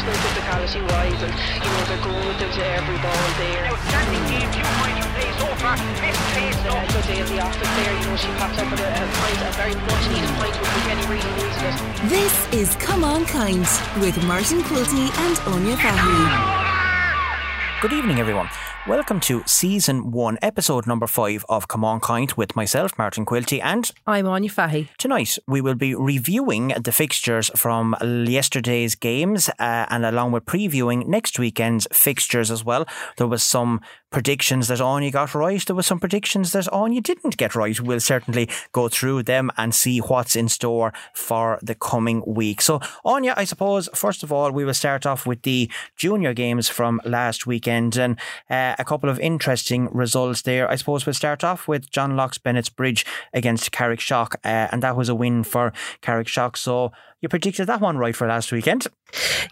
personal physicality wise, and you know they're going with it to every ball there. Outstanding game, two points from play so far. Best play A good day in the office there, you know she popped up with a, a point, a very much needed point with Kenny really needed it. This is Come On Kind with Martin Quilty and Anya Fahy. Good evening, everyone. Welcome to season one, episode number five of Come On Kind with myself, Martin Quilty, and I'm Anya Fahy. Tonight, we will be reviewing the fixtures from yesterday's games uh, and along with previewing next weekend's fixtures as well. There was some predictions that Anya got right. There were some predictions that Anya didn't get right. We'll certainly go through them and see what's in store for the coming week. So, Anya, I suppose, first of all, we will start off with the junior games from last weekend and uh, a couple of interesting results there. I suppose we'll start off with John Locke's Bennett's Bridge against Carrickshock, uh, and that was a win for Carrickshock. So, you predicted that one right for last weekend.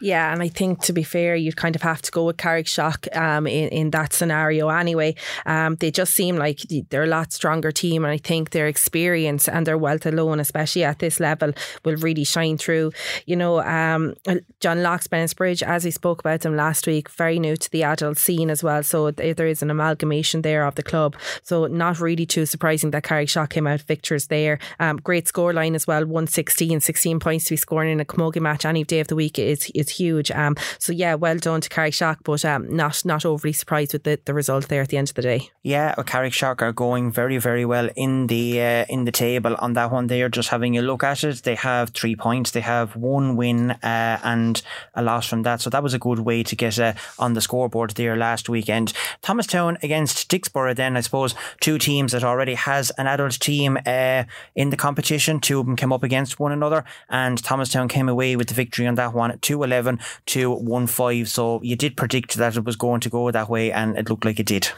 Yeah, and I think to be fair, you'd kind of have to go with Carrickshock um, in, in that scenario anyway. Um, they just seem like they're a lot stronger team, and I think their experience and their wealth alone, especially at this level, will really shine through. You know, um, John Bennett's Bridge, as we spoke about them last week, very new to the adult scene as well. So there is an amalgamation there of the club. So not really too surprising that Carrickshock came out victors there. Um, great scoreline as well, 116, 16 points to be scoring in a camogie match any day of the week is is huge. Um, so yeah, well done to Carrick Carrickshock, but um, not not overly surprised with the, the result there at the end of the day. Yeah, well, Carrickshock are going very very well in the uh, in the table on that one. They are just having a look at it, they have three points. They have one win uh, and a loss from that. So that was a good way to get uh, on the scoreboard there last weekend. Thomastown against Dicksboro. Then I suppose two teams that already has an adult team uh, in the competition. Two of them came up against one another, and Thomastown came away with the victory on that one, 2 11 to 1 5. So you did predict that it was going to go that way, and it looked like it did.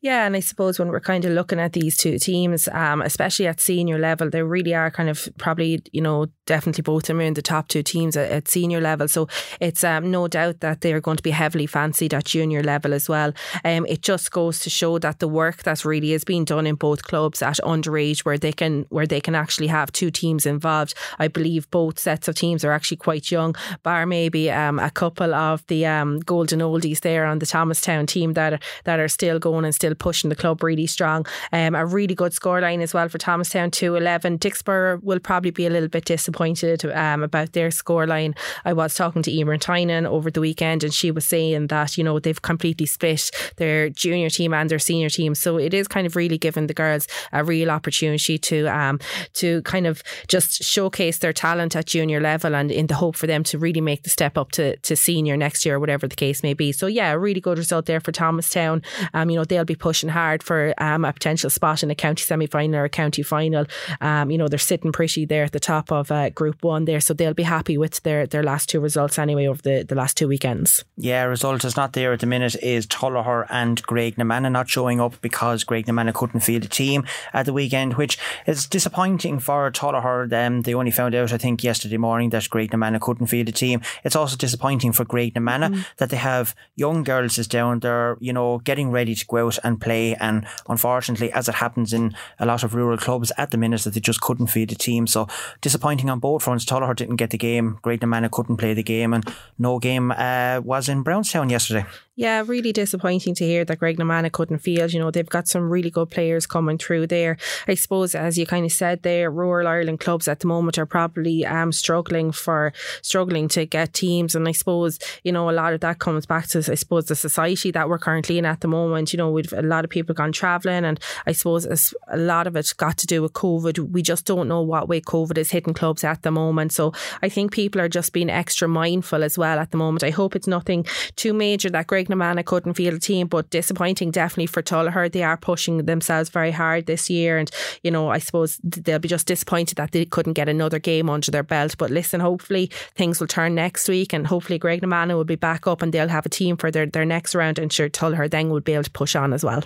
Yeah, and I suppose when we're kind of looking at these two teams, um, especially at senior level, they really are kind of probably, you know, definitely both of them are in the top two teams at, at senior level. So it's um, no doubt that they are going to be heavily fancied at junior level as well. Um, it just goes to show that the work that really is being done in both clubs at underage, where they can where they can actually have two teams involved. I believe both sets of teams are actually quite young, bar maybe um, a couple of the um, golden oldies there on the Thomastown team that are, that are still going and still pushing the club really strong. Um, a really good scoreline as well for Thomastown 2 11. Dicksboro will probably be a little bit disappointed um, about their scoreline. I was talking to Emer Tynan over the weekend and she was saying that, you know, they've completely split their junior team and their senior team. So it is kind of really giving the girls a real opportunity to um, to kind of just showcase their talent at junior level and in the hope for them to really make the step up to, to senior next year, or whatever the case may be. So yeah, a really good result there for Thomastown. Um, you know, they'll be pushing hard for um, a potential spot in a county semi final or a county final. Um, you know, they're sitting pretty there at the top of uh, Group One there, so they'll be happy with their their last two results anyway over the, the last two weekends. Yeah, result is not there at the minute is Tullogher and Graiguenamanagh not showing up because Graiguenamanagh couldn't field a team at the weekend, which is disappointing for Tullogher. Um, they only found out, I think, yesterday morning that Graiguenamanagh couldn't field a team. It's also disappointing for Graiguenamanagh mm. that they have young girls is down there, you know, getting ready to go out and play. And unfortunately, as it happens in a lot of rural clubs at the minute, that they just couldn't feed a team. So disappointing on both fronts. Tullogher didn't get the game. Graiguenamanagh couldn't play the game, and no game uh, was in Brownstown yesterday. Yeah, really disappointing to hear that Graiguenamanagh couldn't field. You know, they've got some really good players coming through there. I suppose, as you kind of said there, rural Ireland clubs at the moment are probably um, struggling for struggling to get teams. And I suppose, you know, a lot of that comes back to, I suppose, the society that we're currently in at the moment. You know, we've a lot of people gone travelling, and I suppose a lot of it's got to do with COVID. We just don't know what way COVID is hitting clubs at the moment. So I think people are just being extra mindful as well at the moment. I hope it's nothing too major that Greg Graiguenamanagh couldn't field a team, but disappointing definitely for Tullogher. They are pushing themselves very hard this year, and you know I suppose they'll be just disappointed that they couldn't get another game under their belt. But listen, hopefully things will turn next week, and hopefully Graiguenamanagh will be back up and they'll have a team for their, their next round, and sure Tullogher then will be able to push on as well.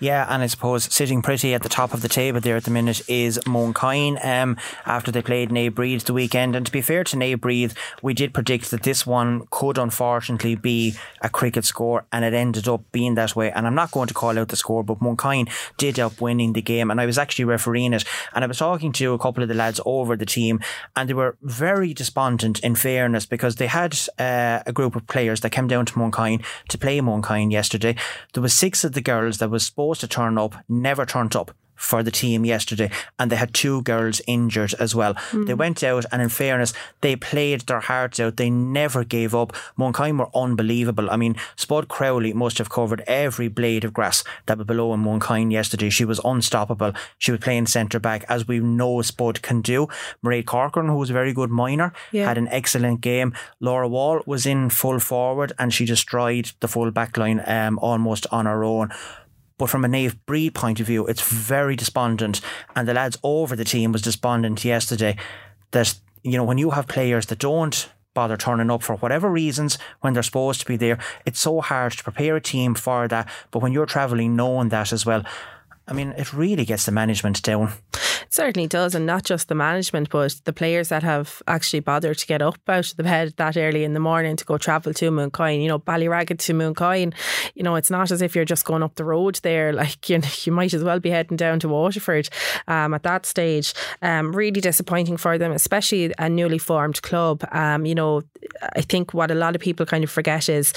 Yeah, and I suppose sitting pretty at the top of the table there at the minute is Mooncoin um, after they played Naomh the weekend. And to be fair to Naomh we did predict that this one could unfortunately be a cricket score score, and it ended up being that way. And I'm not going to call out the score, but Mooncoin did up winning the game, and I was actually refereeing it. And I was talking to a couple of the lads over the team, and they were very despondent in fairness because they had uh, a group of players that came down to Mooncoin to play Mooncoin yesterday. There was six of the girls that was supposed to turn up, never turned up for the team yesterday, and they had two girls injured as well. Mm. They went out, and in fairness, they played their hearts out. They never gave up. Mooncoin were unbelievable. I mean, Spud Crowley must have covered every blade of grass that was below in Mooncoin yesterday. She was unstoppable. She was playing centre back, as we know Spud can do. Marie Corcoran, who was a very good minor, yeah. had an excellent game. Laura Wall was in full forward, and she destroyed the full back line um, almost on her own. But from a Naomh Bríd point of view, it's very despondent. And the lads over the team was despondent yesterday that, you know, when you have players that don't bother turning up for whatever reasons when they're supposed to be there, it's so hard to prepare a team for that. But when you're travelling knowing that as well, I mean, it really gets the management down. Certainly does, and not just the management, but the players that have actually bothered to get up out of the bed that early in the morning to go travel to Mooncoin. You know, Ballyragget to Mooncoin. You know, it's not as if you're just going up the road there. Like you, know, you might as well be heading down to Waterford um, at that stage. Um, really disappointing for them, especially a newly formed club. Um, you know, I think what a lot of people kind of forget is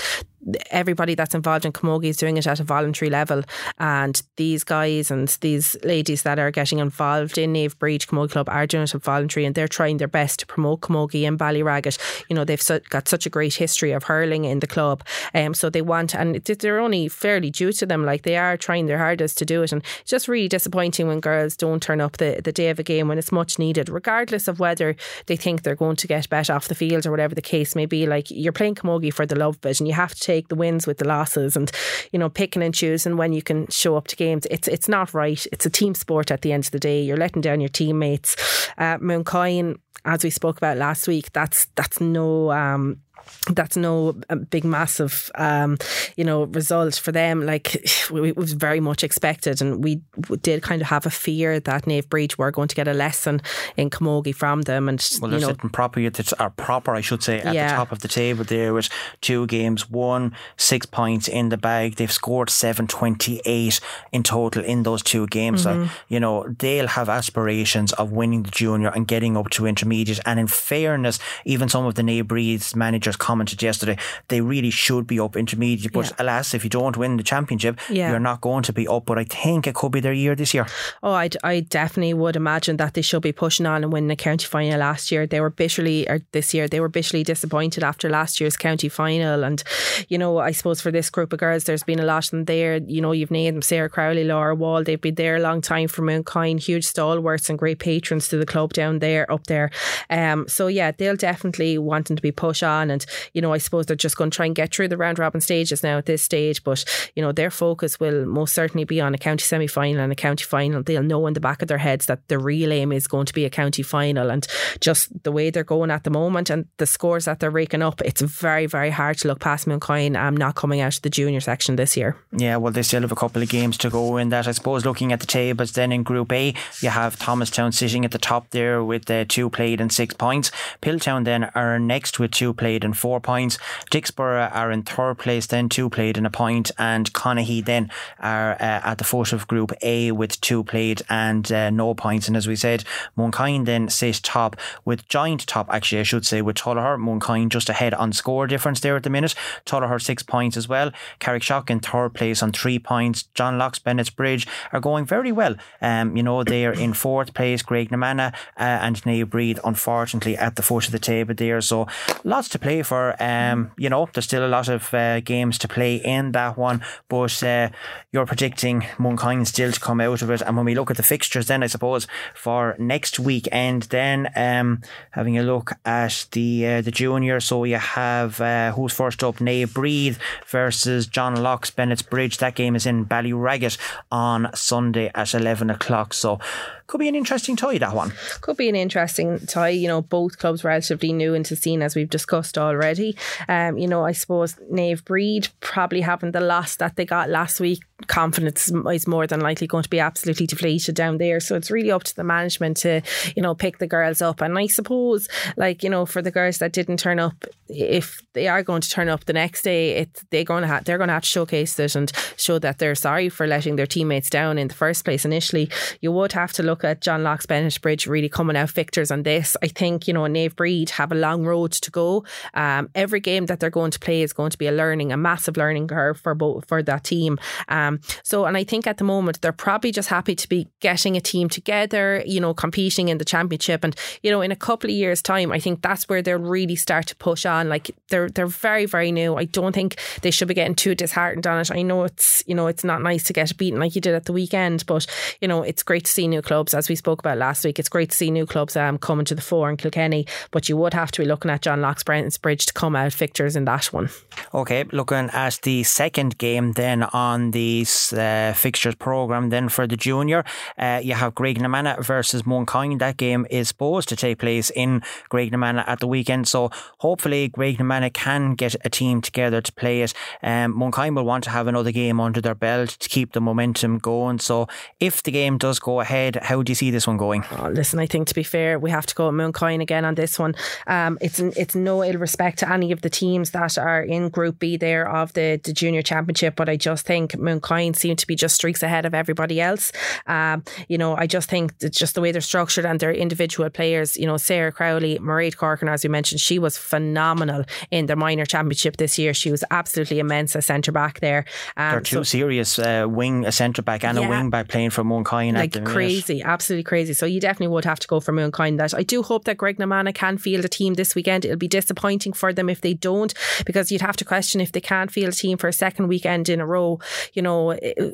everybody that's involved in camogie is doing it at a voluntary level. And these guys and these ladies that are getting involved in Naomh Bríd Camogie Club are doing it at voluntary and they're trying their best to promote camogie in Ballyragget you know they've got such a great history of hurling in the club. Um, so they want and they're only fairly due to them like they are trying their hardest to do it. And it's just really disappointing when girls don't turn up the, the day of a game when it's much needed regardless of whether they think they're going to get bet off the field or whatever the case may be like you're playing camogie for the love it and you have to take take the wins with the losses and, you know, picking and choosing when you can show up to games. It's it's not right. It's a team sport at the end of the day. You're letting down your teammates. Uh, Mooncoin, as we spoke about last week, that's that's no um, that's no big massive um, you know result for them like it was very much expected and we did kind of have a fear that Naomh Bríd were going to get a lesson in camogie from them and well they're you know, sitting proper at the, or proper I should say at yeah. the top of the table there with two games one six points in the bag they've scored 728 in total in those two games mm-hmm. so you know they'll have aspirations of winning the junior and getting up to intermediate and in fairness even some of the Naomh Bríd's managers commented yesterday, they really should be up intermediate. But yeah. alas, if you don't win the championship, yeah. you're not going to be up. But I think it could be their year this year. Oh, I, I definitely would imagine that they should be pushing on and winning the county final last year. They were bitterly, or this year, they were bitterly disappointed after last year's county final. And, you know, I suppose for this group of girls, there's been a lot of them there. You know, you've named them Sarah Crowley, Laura Wall. They've been there a long time for Mooncoin, huge stalwarts and great patrons to the club down there, up there. Um, so, yeah, they'll definitely wanting to be push on. And you know, I suppose they're just going to try and get through the round robin stages now at this stage. But, you know, their focus will most certainly be on a county semi final and a county final. They'll know in the back of their heads that the real aim is going to be a county final. And just the way they're going at the moment and the scores that they're raking up, it's very, very hard to look past Mooncoin. I'm not coming out of the junior section this year. Yeah, well, they still have a couple of games to go in that. I suppose looking at the tables, then in Group A, you have Thomastown sitting at the top there with uh, two played and six points. Piltown then are next with two played and four points. Dicksboro are in third place, then two played and a point, and Conahy then are uh, at the foot of Group A with two played and uh, no points. And as we said, Mooncoin then sits top with joint top, actually, I should say, with Tullogher. Mooncoin just ahead on score difference there at the minute. Tullogher six points as well. Carrickshock in third place on three points. John Locke's Bennett's Bridge are going very well. Um, you know, they are in fourth place. Graiguenamanagh uh, and Naomh Bríd, unfortunately, at the foot of the table there. So lots to play for. Um, you know, there's still a lot of uh, games to play in that one, but uh, you're predicting Mooncoin still to come out of it. And when we look at the fixtures, then I suppose for next weekend, then um, having a look at the uh, the junior, so you have uh, who's first up, Naomh Bríd versus John Locke's Bennett's Bridge. That game is in Ballyragget on Sunday at eleven o'clock. So could be an interesting tie, that one. Could be an interesting tie. You know, both clubs relatively new into scene, as we've discussed already. Um, you know, I suppose Naomh Bríd probably having the loss that they got last week confidence is more than likely going to be absolutely deflated down there. So it's really up to the management to, you know, pick the girls up. And I suppose, like, you know, for the girls that didn't turn up, if they are going to turn up the next day, it, they're going to have, they're going to have to showcase it and show that they're sorry for letting their teammates down in the first place. Initially, you would have to look at John Locke's Bennett Bridge really coming out victors on this. I think, you know, Naomh Bríd have a long road to go. Um, every game that they're going to play is going to be a learning, a massive learning curve for both for that team. Um, so, and I think at the moment they're probably just happy to be getting a team together, you know, competing in the championship, and you know, in a couple of years' time, I think that's where they'll really start to push on. Like they're they're very very new. I don't think they should be getting too disheartened on it. I know it's you know it's not nice to get beaten like you did at the weekend, but you know it's great to see new clubs as we spoke about last week. It's great to see new clubs um, coming to the fore in Kilkenny, but you would have to be looking at John Locke's Bridge to come out victors in that one. Okay, looking at the second game then on the uh, fixtures program then for the junior, uh, you have Graiguenamanagh versus Mooncoin. That game is supposed to take place in Graiguenamanagh at the weekend, so hopefully Graiguenamanagh can get a team together to play it. Um, Mooncoin will want to have another game under their belt to keep the momentum going. So if the game does go ahead, how do you see this one going? Oh, listen, I think to be fair, we have to go Mooncoin again on this one. Um, it's it's no ill respect to any of the teams that are in Group B there of the, the junior championship, but I just think Mooncoin seem to be just streaks ahead of everybody else. Um, you know, I just think it's just the way they're structured and their individual players. You know, Sarah Crowley, Mairead Corcoran, as we mentioned, she was phenomenal in the minor championship this year. She was absolutely immense as centre back there. Um, They're two so, serious uh, wing, a centre back and yeah, a wing back playing for Mooncoin. Like crazy, minute. absolutely crazy. So you definitely would have to go for Mooncoin. That I do hope that Graiguenamanagh can field a team this weekend. It'll be disappointing for them if they don't, because you'd have to question if they can't field a team for a second weekend in a row. You know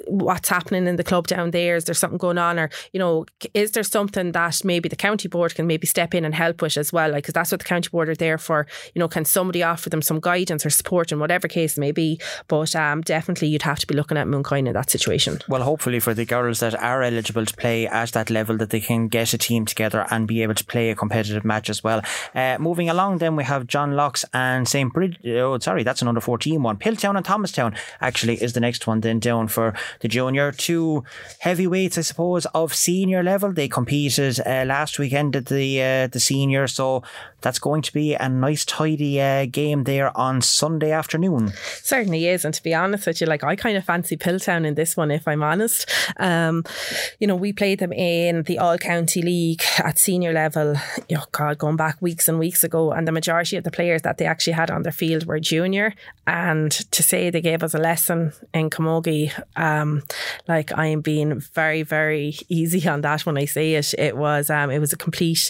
what's happening in the club down there. Is there something going on, or you know, is there something that maybe the county board can maybe step in and help with as well? Like, because that's what the county board are there for. You know, can somebody offer them some guidance or support in whatever case may be? But um, definitely, you'd have to be looking at Mooncoin in that situation. Well, hopefully for the girls that are eligible to play at that level, that they can get a team together and be able to play a competitive match as well. Uh, moving along, then we have John Locke's and St. Bridge. Oh, sorry, that's an under 14 one. Piltown and Thomastown actually is the next one then down for the junior. Two heavyweights, I suppose, of senior level. They competed uh, last weekend at the uh, the senior, so that's going to be a nice, tidy uh, game there on Sunday afternoon. Certainly is, and to be honest with you, like I kind of fancy Piltown in this one, if I'm honest. Um, you know, we played them in the All County League at senior level. Oh God, going back weeks and weeks ago, and the majority of the players that they actually had on their field were junior. And to say they gave us a lesson in Camogie, um, like I am being very, very easy on that when I say it. It was, um, it was a complete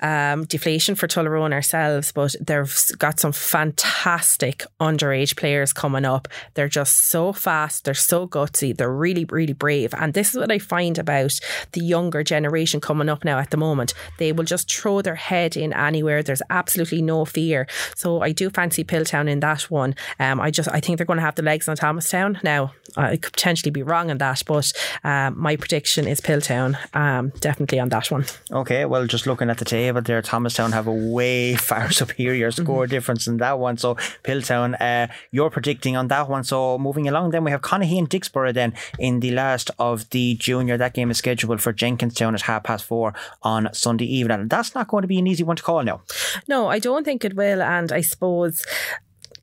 um, deflation for Tullaroan ourselves, but they've got some fantastic underage players coming up. They're just so fast, they're so gutsy, they're really, really brave. And this is what I find about the younger generation coming up now at the moment. They will just throw their head in anywhere. There's absolutely no fear. So I do fancy Piltown in that one. Um, I just I think they're going to have the legs on Thomastown. Now I could potentially be wrong on that, but um, my prediction is Piltown Um, definitely on that one. Okay, well, just looking at the table there, Thomastown have a way far superior score mm-hmm. difference in that one. So Piltown, uh, you're predicting on that one. So moving along, then we have Conahy and Dicksboro then in the last of the junior. That game is scheduled for Jenkinstown at half past four on Sunday evening. And that's not going to be an easy one to call now. No, I don't think it will. And I suppose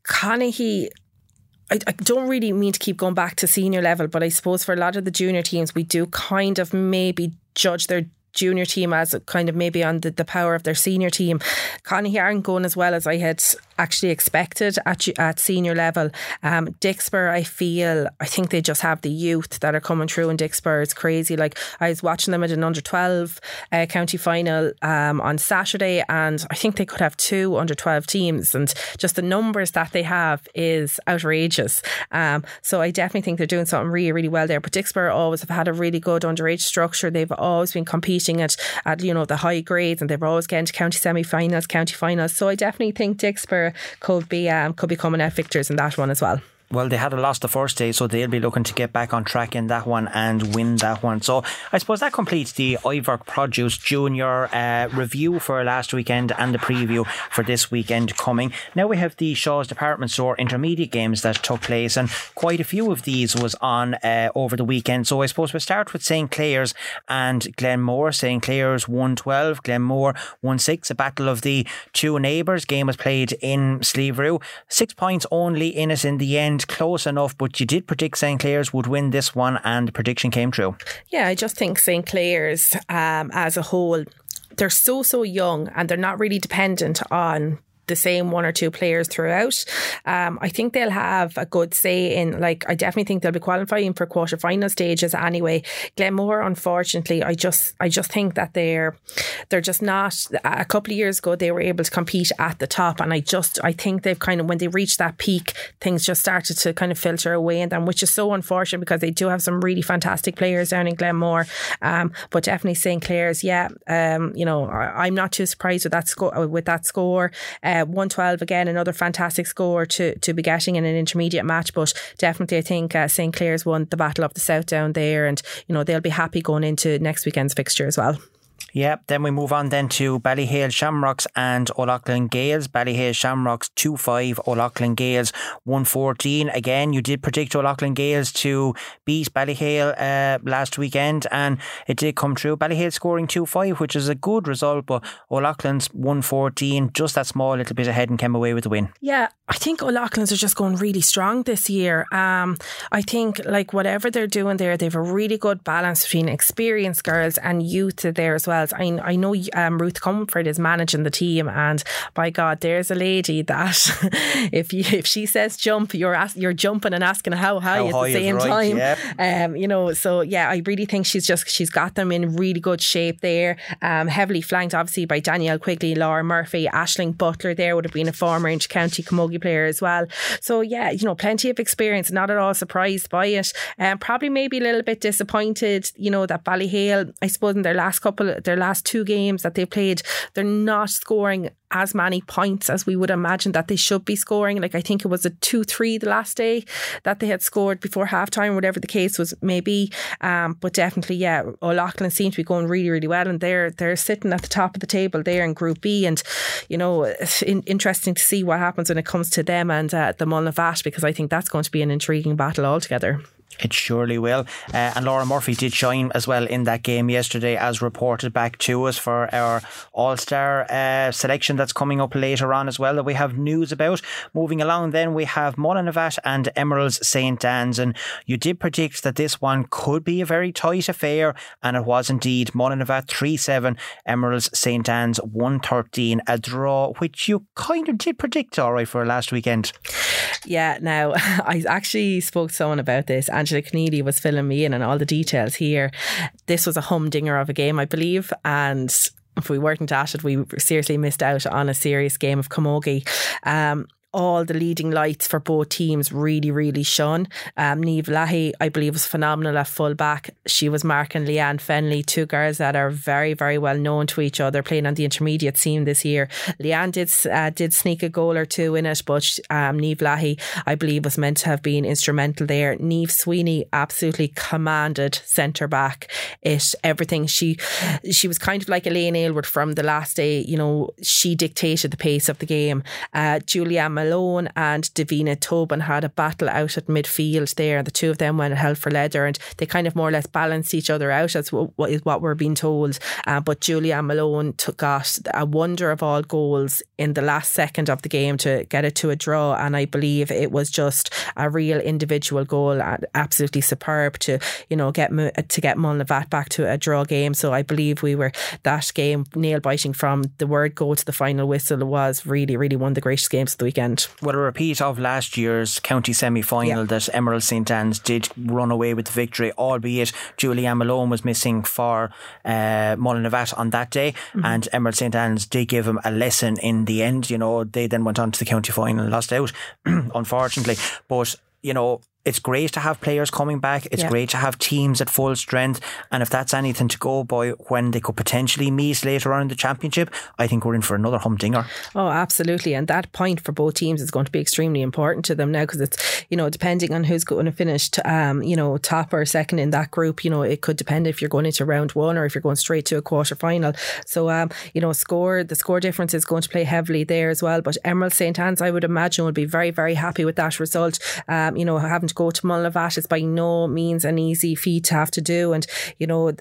Conahy I, I, don't really mean to keep going back to senior level, but I suppose for a lot of the junior teams, we do kind of maybe judge their junior team as kind of maybe on the, the power of their senior team. Conahy aren't going as well as I had actually expected at at senior level. Um, Dicksboro, I feel, I think they just have the youth that are coming through in Dicksboro. It's crazy. Like I was watching them at an under 12 uh, county final um, on Saturday, and I think they could have two under 12 teams, and just the numbers that they have is outrageous. Um, so I definitely think they're doing something really, really well there. But Dicksboro always have had a really good underage structure. They've always been competing at, at you know the high grades, and they've always getting to county semi-finals, county finals. So I definitely think Dicksboro could be um, could be coming out victors in that one as well. Well, they had a loss the first day, so they'll be looking to get back on track in that one and win that one. So I suppose that completes the Iverk Produce Junior uh, review for last weekend and the preview for this weekend coming. Now we have the Shaw's Department Store intermediate games that took place, and quite a few of these was on uh, over the weekend. So I suppose we'll start with St. Clair's and Glenmore. St. Clair's 112, Glenmore 1 6. A battle of the two neighbours. Game was played in Slieverue. Six points only in it in the end close enough, but you did predict St. Clair's would win this one, and the prediction came true. Yeah, I just think St. Clair's um, as a whole, they're so, so young and they're not really dependent on the same one or two players throughout. Um, I think they'll have a good say in, like, I definitely think they'll be qualifying for quarter final stages anyway. Glenmore, unfortunately, I just, I just think that they're, they're just not. A couple of years ago, they were able to compete at the top, and I just, I think they've kind of when they reached that peak, things just started to kind of filter away in them, which is so unfortunate because they do have some really fantastic players down in Glenmore. Um, but definitely St Clair's, yeah. Um, you know, I, am not too surprised with that score. With that score. Uh, 112 again, another fantastic score to, to be getting in an intermediate match. But definitely, I think uh, St Clair's won the Battle of the South down there, and you know they'll be happy going into next weekend's fixture as well. Yeah, then we move on then to Ballyhale Shamrocks and O'Loughlin Gaels. Ballyhale Shamrocks 2 5, O'Loughlin Gaels 114. Again, you did predict O'Loughlin Gaels to beat Ballyhale uh, last weekend, and it did come true. Ballyhale scoring 2 5, which is a good result, but O'Loughlin's 114, just that small little bit ahead and came away with the win. Yeah, I think O'Loughlin's are just going really strong this year. Um, I think, like, whatever they're doing there, they have a really good balance between experienced girls and youth there as well. I, I know um, Ruth Comfort is managing the team, and by God, there's a lady that if you, if she says jump, you're ask, you're jumping and asking how high how at high the same right, time. Yeah. Um, you know, so yeah, I really think she's just she's got them in really good shape there. Um, heavily flanked, obviously, by Danielle Quigley, Laura Murphy, Ashling Butler. There would have been a former inter-county Camogie player as well. So yeah, you know, plenty of experience. Not at all surprised by it. Um, probably maybe a little bit disappointed. You know that Ballyhale, I suppose, in their last couple, their last two games that they played, they're not scoring as many points as we would imagine that they should be scoring. Like I think it was a 2 3 the last day that they had scored before halftime, whatever the case was, maybe. Um, but definitely, yeah, O'Loughlin seems to be going really, really well. And they're they're sitting at the top of the table there in Group B. And, you know, in, interesting to see what happens when it comes to them and uh, the Mullinavat, because I think that's going to be an intriguing battle altogether. It surely will. Uh, and Laura Murphy did shine as well in that game yesterday, as reported back to us for our All Star uh, selection that's coming up later on as well that we have news about. Moving along, then we have Mullinavat and Emeralds St. Anne's. And you did predict that this one could be a very tight affair, and it was indeed. Mullinavat 3 7, Emeralds St. Anne's 113, a draw, which you kind of did predict all right for last weekend. Yeah, now I actually spoke to someone about this. Angela Keneally was filling me in on all the details here. This was a humdinger of a game, I believe, and if we weren't at it, we seriously missed out on a serious game of camogie. Um, all the leading lights for both teams really, really shone. Um, Neve Lahi, I believe, was phenomenal at full back. She was marking Leanne Fennelly, two girls that are very, very well known to each other, playing on the intermediate scene this year. Leanne did uh, did sneak a goal or two in it, but um, Neve Lahi, I believe, was meant to have been instrumental there. Neve Sweeney absolutely commanded centre back. It everything she she was kind of like Elaine Aylward from the last day. You know, she dictated the pace of the game. Uh, Julia Malone and Davina Tobin had a battle out at midfield there. The two of them went hell for leather and they kind of more or less balanced each other out, as what is what we're being told. Uh, but Julia Malone took, got a wonder of all goals in the last second of the game to get it to a draw. And I believe it was just a real individual goal, absolutely superb to, you know, get to get Mullinavat back to a draw game. So I believe we were that game nail biting from the word go to the final whistle was really, really one of the greatest games of the weekend. Well, a repeat of last year's county semi final yeah. that Emerald St Anne's did run away with the victory, albeit Julianne Malone was missing for uh, Mullinavat on that day, mm-hmm. and Emerald St Anne's did give him a lesson in the end. You know, they then went on to the county final and lost out, unfortunately. But you know, it's great to have players coming back. It's Yeah. great to have teams at full strength. And if that's anything to go by when they could potentially meet later on in the championship, I think we're in for another humdinger. Oh, absolutely. And that point for both teams is going to be extremely important to them now because it's, you know, depending on who's going to finish, t- um, you know, top or second in that group, you know, it could depend if you're going into round one or if you're going straight to a quarter final. So, um, you know, score, the score difference is going to play heavily there as well. But Emerald St. Anne's, I would imagine, will be very, very happy with that result. Um, you know, having to go to Mullavat is by no means an easy feat to have to do. And, you know,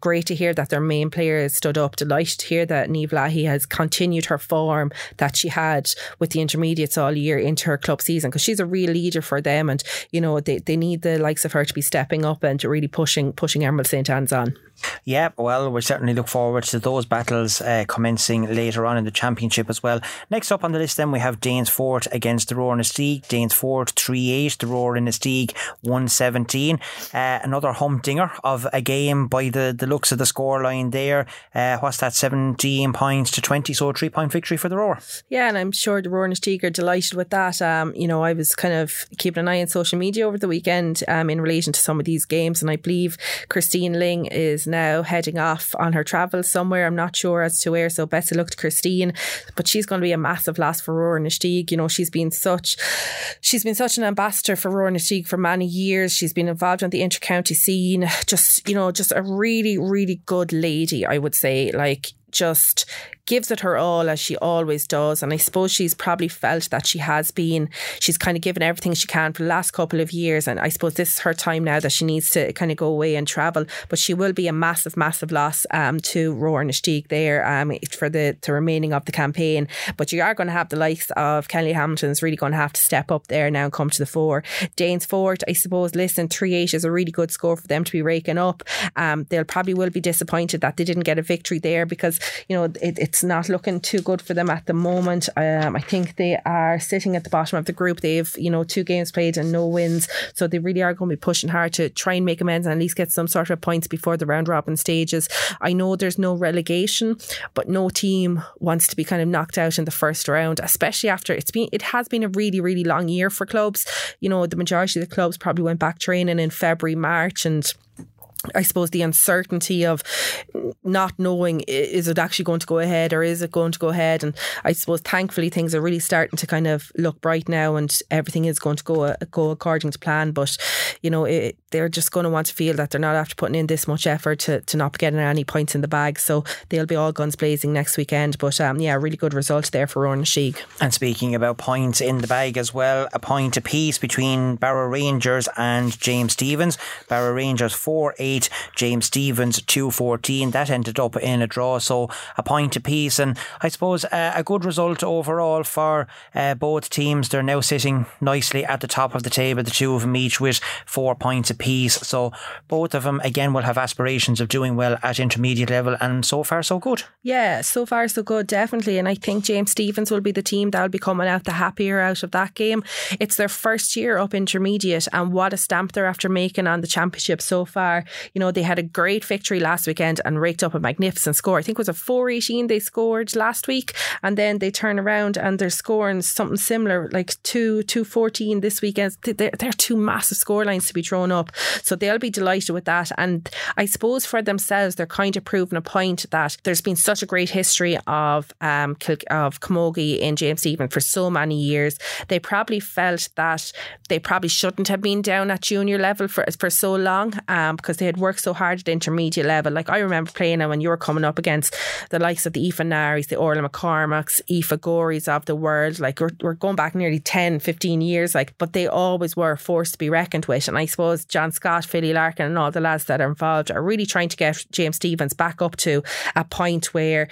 great to hear that their main player has stood up. Delighted to hear that Neve Lahi has continued her form that she had with the intermediates all year into her club season because she's a real leader for them. And, you know, they, they need the likes of her to be stepping up and really pushing, pushing Emerald St. Anne's on. Yeah, well, we certainly look forward to those battles uh, commencing later on in the championship as well. Next up on the list, then we have Danesfort against the Rower Inistioge. Danesfort 3 8, the Rower Inistioge 117. Uh, another humdinger of a game by the, the looks of the scoreline there. Uh, what's that, 17 points to 20, so a three point victory for the Rower. Yeah, and I'm sure the Rower Inistioge are delighted with that. Um, you know, I was kind of keeping an eye on social media over the weekend um, in relation to some of these games, and I believe Christine Ling is now heading off on her travels somewhere. I'm not sure as to where, so best of luck to Christine. But she's going to be a massive loss for Rower Inistioge. You know, she's been such, she's been such an ambassador for Rower For many years. She's been involved in the inter-county scene. Just, you know, just a really, really good lady, I would say. Like, just gives it her all as she always does. And I suppose she's probably felt that she has been, she's kind of given everything she can for the last couple of years. And I suppose this is her time now that she needs to kind of go away and travel. But she will be a massive, massive loss um, to Rower Inistioge there um, for the, the remaining of the campaign. But you are going to have the likes of Kelly Hamilton. Hamilton's really going to have to step up there now and come to the fore. Danesfort, I suppose, listen, 3 8 is a really good score for them to be raking up. Um, they'll probably will be disappointed that they didn't get a victory there because, you know, it, it's not looking too good for them at the moment. Um, I think they are sitting at the bottom of the group. They've, you know, two games played and no wins. So they really are going to be pushing hard to try and make amends and at least get some sort of points before the round robin stages. I know there's no relegation, but no team wants to be kind of knocked out in the first round, especially after it's been, it has been a really, really long year for clubs. You know, the majority of the clubs probably went back training in February, March and I suppose the uncertainty of not knowing is it actually going to go ahead or is it going to go ahead? And I suppose thankfully things are really starting to kind of look bright now and everything is going to go uh, go according to plan. But you know it, they're just going to want to feel that they're not after putting in this much effort to, to not getting any points in the bag so they'll be all guns blazing next weekend but um, yeah really good result there for Rower Inistioge And speaking about points in the bag as well, a point apiece between Barrow Rangers and James Stephens. Barrow Rangers 4 8, James Stephens 2 14. That ended up in a draw, so a point apiece. And I suppose uh, a good result overall for uh, both teams. They're now sitting nicely at the top of the table, the two of them each with four points apiece. So both of them, again, will have aspirations of doing well at intermediate level, and so far, so good. Yeah, so far so good, definitely. And I think James Stephens will be the team that'll be coming out the happier out of that game. It's their first year up intermediate, and what a stamp they're after making on the championship so far. You know, they had a great victory last weekend and raked up a magnificent score. I think it was a 418 they scored last week, and then they turn around and they're scoring something similar, like 2 214 this weekend. They're, they're two massive score lines to be drawn up. So they'll be delighted with that. And I suppose for themselves, they're kind of proving a point that there's been such a great history of um, of Camogie in James Stephen for so many years. They probably felt that they probably shouldn't have been down at junior level for for so long um, because they had worked so hard at intermediate level. Like I remember playing them when you were coming up against the likes of the Aoife Naris, the Orla McCormacks, Aoife Gories of the world. Like we're, we're going back nearly 10, 15 years. Like, but they always were a force to be reckoned with. And I suppose John Scott, Philly Larkin, and all the lads that are involved are really trying to get James Stephens back up to a point where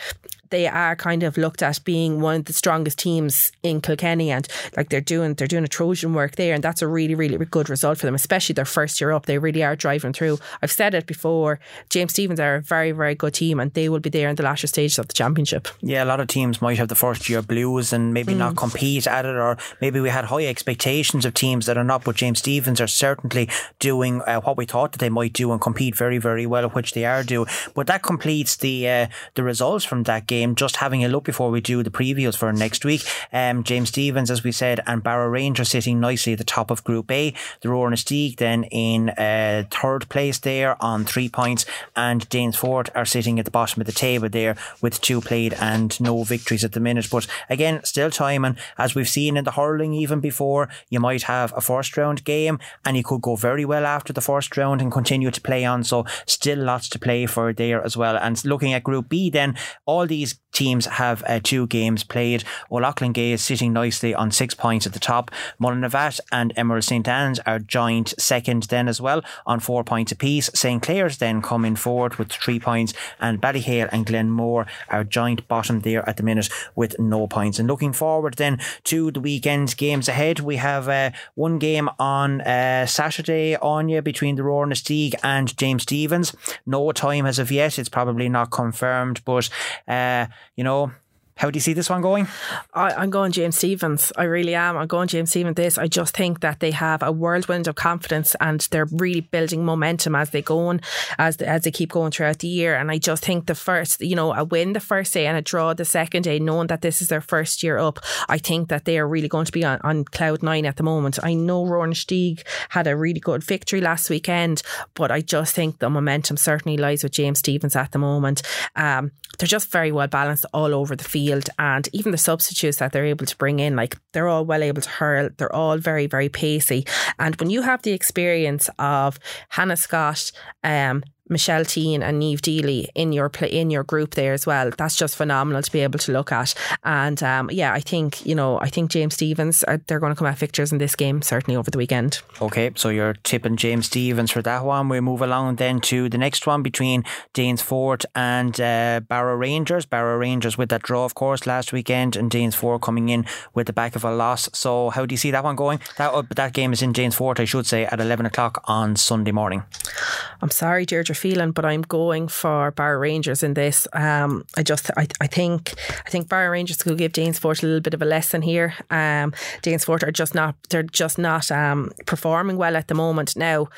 they are kind of looked at being one of the strongest teams in Kilkenny and like they're doing they're doing a Trojan work there and that's a really really good result for them especially their first year up they really are driving through I've said it before James Stephens are a very very good team and they will be there in the latter stages of the championship Yeah, a lot of teams might have the first year blues and maybe not compete at it, or maybe we had high expectations of teams that are not. But James Stephens are certainly doing uh, what we thought that they might do and compete very, very well, which they are doing. But that completes the uh, the results from that game. Just having a look before we do the previews for next week. Um, James Stephens, as we said, and Barrow Rangers sitting nicely at the top of Group A. The Rower Inistioge then in uh, third place there on three points, and Danesfort are sitting at the bottom of the table there with two played and no victories at the minute. But again, still time, and as we've seen in the hurling even before, you might have a first round game and you could go very well after the first round and continue to play on. So still lots to play for there as well. And looking at Group B, then all these these teams have uh, two games played. O'Loughlin Gay is sitting nicely on six points at the top. Mullinavat and Emerald St Anne's are joint second then as well on four points apiece. St Clair's then coming forward with three points and Ballyhale and Glenmore are joint bottom there at the minute with no points. And looking forward then to the weekend's games ahead, we have uh, one game on uh, Saturday on you between the Rower Inistioge and James Stephens. No time as of yet. It's probably not confirmed, but uh, you know, how do you see this one going? I, am going James Stephens. I really am. I'm going James Stephens. This, I just think that they have a whirlwind of confidence and they're really building momentum as they go on, as as they keep going throughout the year. And I just think the first, you know, a win the first day and a draw the second day, knowing that this is their first year up, I think that they are really going to be on, on cloud nine at the moment. I know Rower Inistioge had a really good victory last weekend, but I just think the momentum certainly lies with James Stephens at the moment. Um, they're just very well balanced all over the field and even the substitutes that they're able to bring in, like they're all well able to hurl. They're all very, very pacey. And when you have the experience of Hannah Scott, um, Michelle Teen and Neve Deely in your play, in your group there as well. That's just phenomenal to be able to look at. And um, yeah, I think you know I think James Stephens are, they're going to come out fixtures in this game certainly over the weekend. Okay, so you're tipping James Stephens for that one. We move along then to the next one between Danesfort and uh, Barrow Rangers. Barrow Rangers with that draw, of course, last weekend, and Danesfort coming in with the back of a loss. So how do you see that one going? That uh, that game is in Danesfort, I should say, at eleven o'clock on Sunday morning. I'm sorry, Deirdre feeling, but I'm going for Barrow Rangers in this. Um, I just I, I think I think Barrow Rangers could give Danesfort a little bit of a lesson here. Um, Danesfort are just not they're just not um, performing well at the moment now.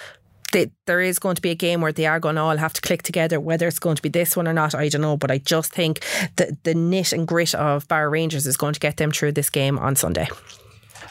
There is going to be a game where they are going to all have to click together. Whether it's going to be this one or not, I don't know. But I just think that the knit and grit of Barrow Rangers is going to get them through this game on Sunday.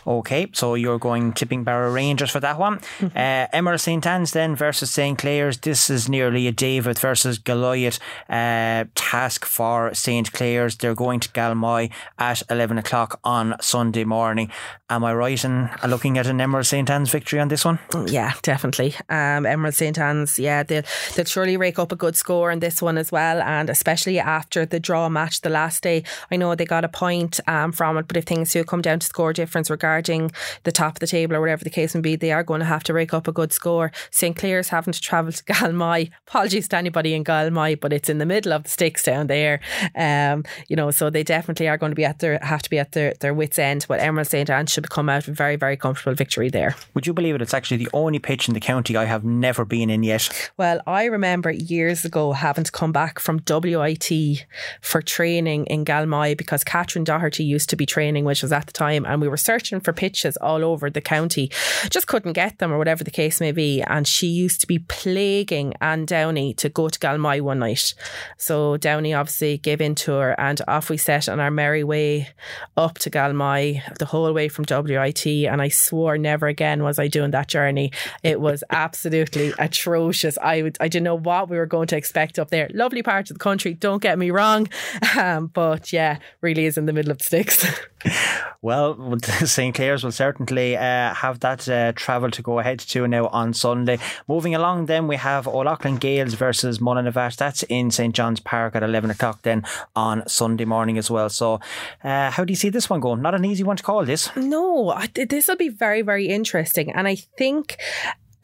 Okay, so you're going tipping Barrow Rangers for that one. Mm-hmm. Uh, Emerald St Anne's then versus St Clair's. This is nearly a David versus Goliath uh, task for St Clair's. They're going to Galmoy at 11 o'clock on Sunday morning. Am I right in looking at an Emerald St Anne's victory on this one? Yeah, definitely. Um, Emerald St Anne's, yeah, they'll, they'll surely rake up a good score in this one as well. And especially after the draw match the last day, I know they got a point um, from it, but if things do come down to score difference regarding the top of the table or whatever the case may be, they are going to have to rake up a good score. St Clair's having to travel to Galmoy. Apologies to anybody in Galmoy, but it's in the middle of the sticks down there. Um, you know, so they definitely are going to be at their have to be at their, their wits end. But Emerald St Anne should come out with very, very comfortable victory there. Would you believe it? It's actually the only pitch in the county I have never been in yet. Well, I remember years ago having to come back from WIT for training in Galmoy because Catherine Doherty used to be training, which was at the time, and we were searching for pitches all over the county. Just couldn't get them or whatever the case may be. And she used to be plaguing Anne Downey to go to Galmoy one night. So Downey obviously gave in to her and off we set on our merry way up to Galmoy the whole way from WIT. And I swore never again was I doing that journey. It was absolutely atrocious. I would, I didn't know what we were going to expect up there. Lovely part of the country, don't get me wrong. Um, but yeah, really is in the middle of the sticks. well, St. Clair's will certainly uh, have that uh, travel to go ahead to now on Sunday. Moving along, then we have O'Loughlin Gaels versus Mullinavat. That's in St. John's Park at 11 o'clock then on Sunday morning as well. So, uh, how do you see this one going? Not an easy one to call this. No, this will be very, very interesting. And I think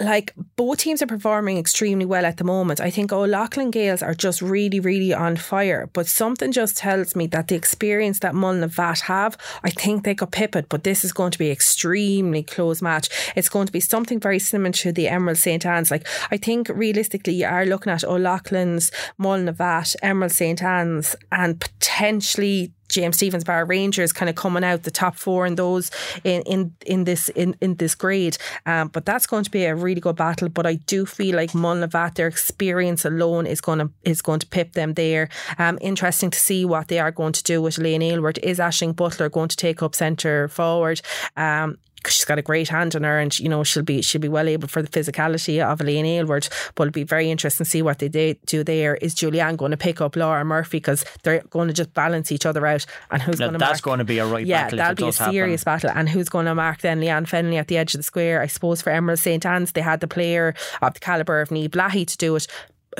like both teams are performing extremely well at the moment. I think O'Loughlin Gaels are just really, really on fire. But something just tells me that the experience that Mullinavat have, I think they could pip it. But this is going to be extremely close match. It's going to be something very similar to the Emerald St Anne's. Like I think realistically, you are looking at O'Loughlin's, Mullinavat, Emerald St Anne's, and potentially James Stephens Bar Rangers kind of coming out the top four in those in in, in this in, in this grade. Um, but that's going to be a really good battle. But I do feel like Mullinavat, their experience alone is going to is going to pip them there. Um, interesting to see what they are going to do with Elaine Aylward. Is Ashling Butler going to take up centre forward? Um, she's got a great hand on her and you know she'll be she'll be well able for the physicality of Elaine Aylward. But it'll be very interesting to see what they do there. Is Julianne going to pick up Laura Murphy? Because they're going to just balance each other out. And who's going to that's mark, going to be a right yeah battle that'll be a serious happen. battle. And who's going to mark then Leanne Fennelly at the edge of the square? I suppose for Emerald St Anne's they had the player of the calibre of Niamh Blahy to do it.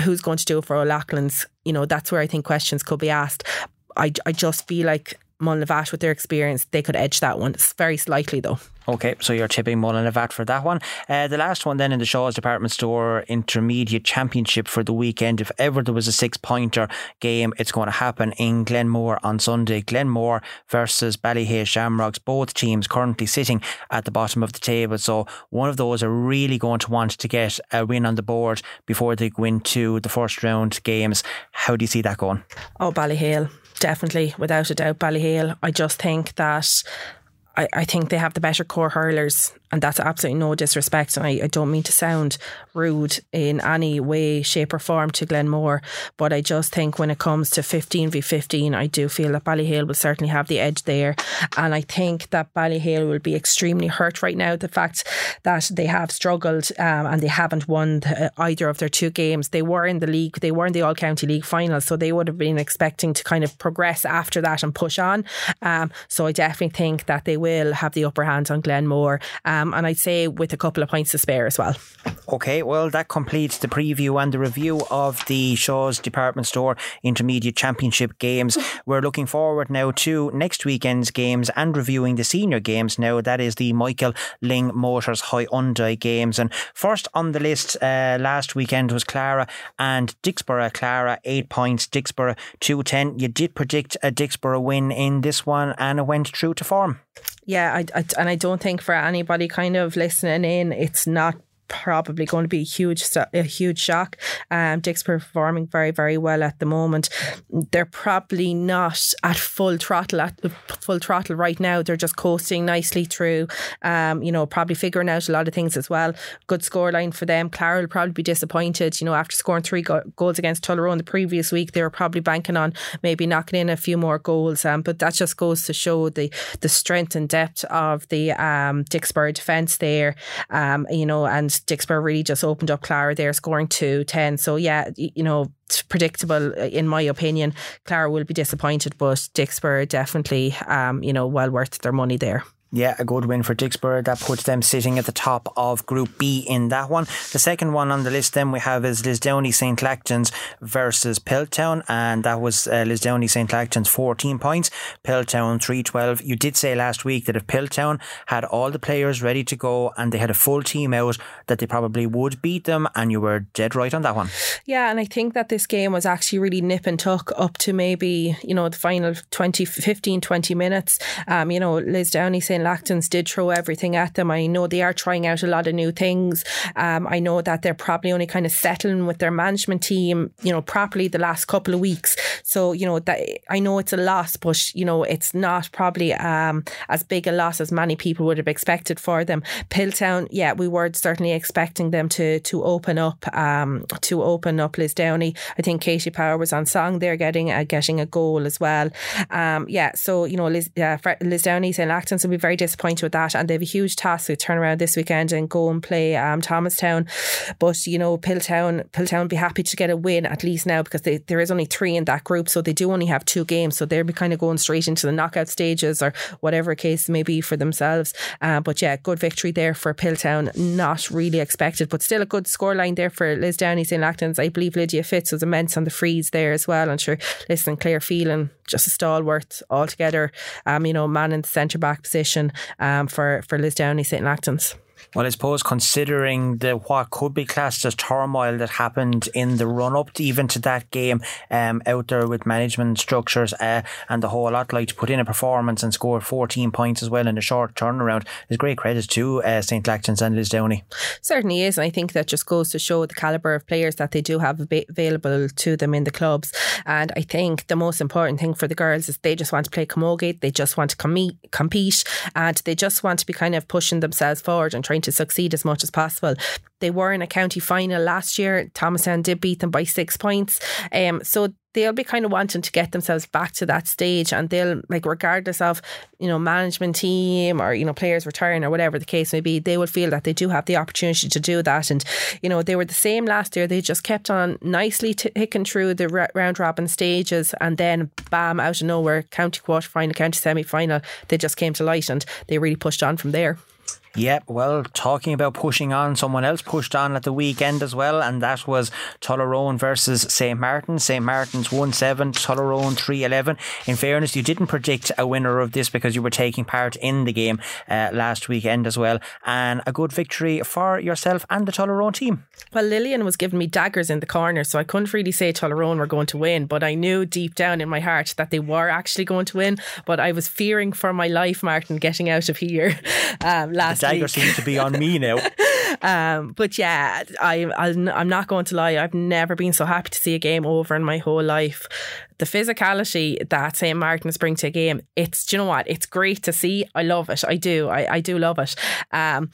Who's going to do it for O'Loughlin's? You know that's where I think questions could be asked. I, I just feel like Mullinavat with their experience, they could edge that one. It's very slightly though. Okay, so you're tipping Mullinavat for that one. Uh, the last one then in the Shaw's Department Store Intermediate Championship for the weekend. If ever there was a six pointer game, it's going to happen in Glenmore on Sunday. Glenmore versus Ballyhale Shamrocks, both teams currently sitting at the bottom of the table. So one of those are really going to want to get a win on the board before they go into the first round games. How do you see that going? Oh, Ballyhale definitely, without a doubt, Ballyhale. I just think that I, I think they have the better core hurlers and that's absolutely no disrespect. And I, I, don't mean to sound rude in any way, shape, or form to Glenmore, but I just think when it comes to 15 v 15, I do feel that Ballyhale will certainly have the edge there. And I think that Ballyhale will be extremely hurt right now. The fact that they have struggled um, and they haven't won the, either of their two games. They were in the league, they were in the All County League final, so they would have been expecting to kind of progress after that and push on. Um, so I definitely think that they will have the upper hand on Glenmore. Um, um, and I'd say with a couple of points to spare as well. Okay, well, that completes the preview and the review of the Shaw's Department Store Intermediate Championship games. We're looking forward now to next weekend's games and reviewing the senior games now. That is the Michael Lyng Motors Hyundai games. And first on the list uh, last weekend was Clara and Dicksboro. Clara, eight points, Dicksboro, 210. You did predict a Dicksboro win in this one and it went true to form. Yeah, I, I, and I don't think for anybody kind of listening in, it's not probably going to be a huge a huge shock. Um, Dick's performing very very well at the moment. They're probably not at full throttle at full throttle right now. They're just coasting nicely through. Um, you know, probably figuring out a lot of things as well. Good scoreline for them. Clara will probably be disappointed. You know, after scoring three go- goals against Tullaroan the previous week, they were probably banking on maybe knocking in a few more goals. Um, but that just goes to show the the strength and depth of the um, defence there. Um, you know, and Dicksboro really just opened up Clara there, scoring 2 10. So, yeah, you know, predictable uh, in my opinion. Clara will be disappointed, but Dicksboro definitely, um, you know, well worth their money there. Yeah, a good win for Dicksboro. That puts them sitting at the top of Group B in that one. The second one on the list then we have is Lisdowney St. Lachtain's versus Piltown, and that was uh, Lisdowney St. Lachtain's 14 points, Piltown 312. You did say last week that if Piltown had all the players ready to go and they had a full team out, that they probably would beat them, and you were dead right on that one. Yeah, and I think that this game was actually really nip and tuck up to maybe, you know, the final 20, 15, 20 minutes. Um, you know, Lisdowney St. Lachtain's did throw everything at them. I know they are trying out a lot of new things. Um, I know that they're probably only kind of settling with their management team, you know, properly the last couple of weeks. So, you know, that I know it's a loss, but, you know, it's not probably um, as big a loss as many people would have expected for them. Piltown, yeah, we were certainly expecting them to to open up, um, to open up Lisdowney. I think Katie Power was on song there getting a, getting a goal as well. Um, yeah, so, you know, Liz, uh, Lisdowney St. Lachtain's will be very disappointed with that. And they have a huge task to turn around this weekend and go and play um, Thomastown. But, you know, Piltown, Piltown be happy to get a win at least now because they, there is only three in that group. So they do only have two games. So they'll be kind of going straight into the knockout stages or whatever case may be for themselves. Uh, but yeah, good victory there for Piltown. Not really expected, but still a good scoreline there for Lisdowney St. Lachtain's. I believe Lydia Fitz was immense on the frees there as well. I'm sure, listen, Claire Phelan, just a stalwart altogether. Um, you know, man in the centre back position um, for, for Lisdowney St. Lachtain's. Well, I suppose considering the what could be classed as turmoil that happened in the run up even to that game um, out there with management structures uh, and the whole lot, like to put in a performance and score 14 points as well in a short turnaround is great credit to uh, St. Lachtain's and Lisdowney. Certainly is. And I think that just goes to show the calibre of players that they do have available to them in the clubs. And I think the most important thing for the girls is they just want to play camogie, they just want to com- compete, and they just want to be kind of pushing themselves forward and trying trying to succeed as much as possible. They were in a county final last year. Thomastown did beat them by six points. Um, so they'll be kind of wanting to get themselves back to that stage and they'll like regardless of you know management team or you know players retiring or whatever the case may be they will feel that they do have the opportunity to do that and you know they were the same last year they just kept on nicely ticking through the round robin stages and then bam out of nowhere county quarter final county semi final they just came to light and they really pushed on from there Yep, well, talking about pushing on, someone else pushed on at the weekend as well, and that was Tullaroan versus St. Martin's. St. Martin's 1 7, Tullaroan 3 11. In fairness, you didn't predict a winner of this because you were taking part in the game uh, last weekend as well, and a good victory for yourself and the Tullaroan team. Well, Lillian was giving me daggers in the corner, so I couldn't really say Tullaroan were going to win, but I knew deep down in my heart that they were actually going to win. But I was fearing for my life, Martin, getting out of here um, last dagger seems to be on me now. um, but yeah, I, I'm not going to lie. I've never been so happy to see a game over in my whole life. The physicality that St. Martin's bring to a game, it's, you know what? It's great to see. I love it. I do. I, I do love it. Um,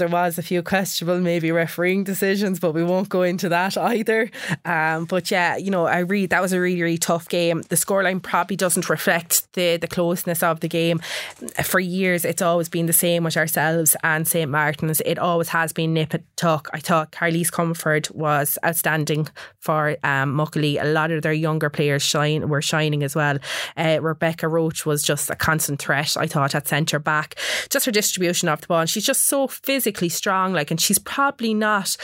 there was a few questionable maybe refereeing decisions, but we won't go into that either. Um, but yeah, you know, I read that was a really really tough game. The scoreline probably doesn't reflect the the closeness of the game. For years, it's always been the same with ourselves and St Martin's. It always has been nip and tuck. I thought Carlise Comfort was outstanding for um, Muckalee. A lot of their younger players shine were shining as well. Uh, Rebecca Roach was just a constant threat. I thought at centre back, just her distribution of the ball. And she's just so physical physically strong, like, and she's probably not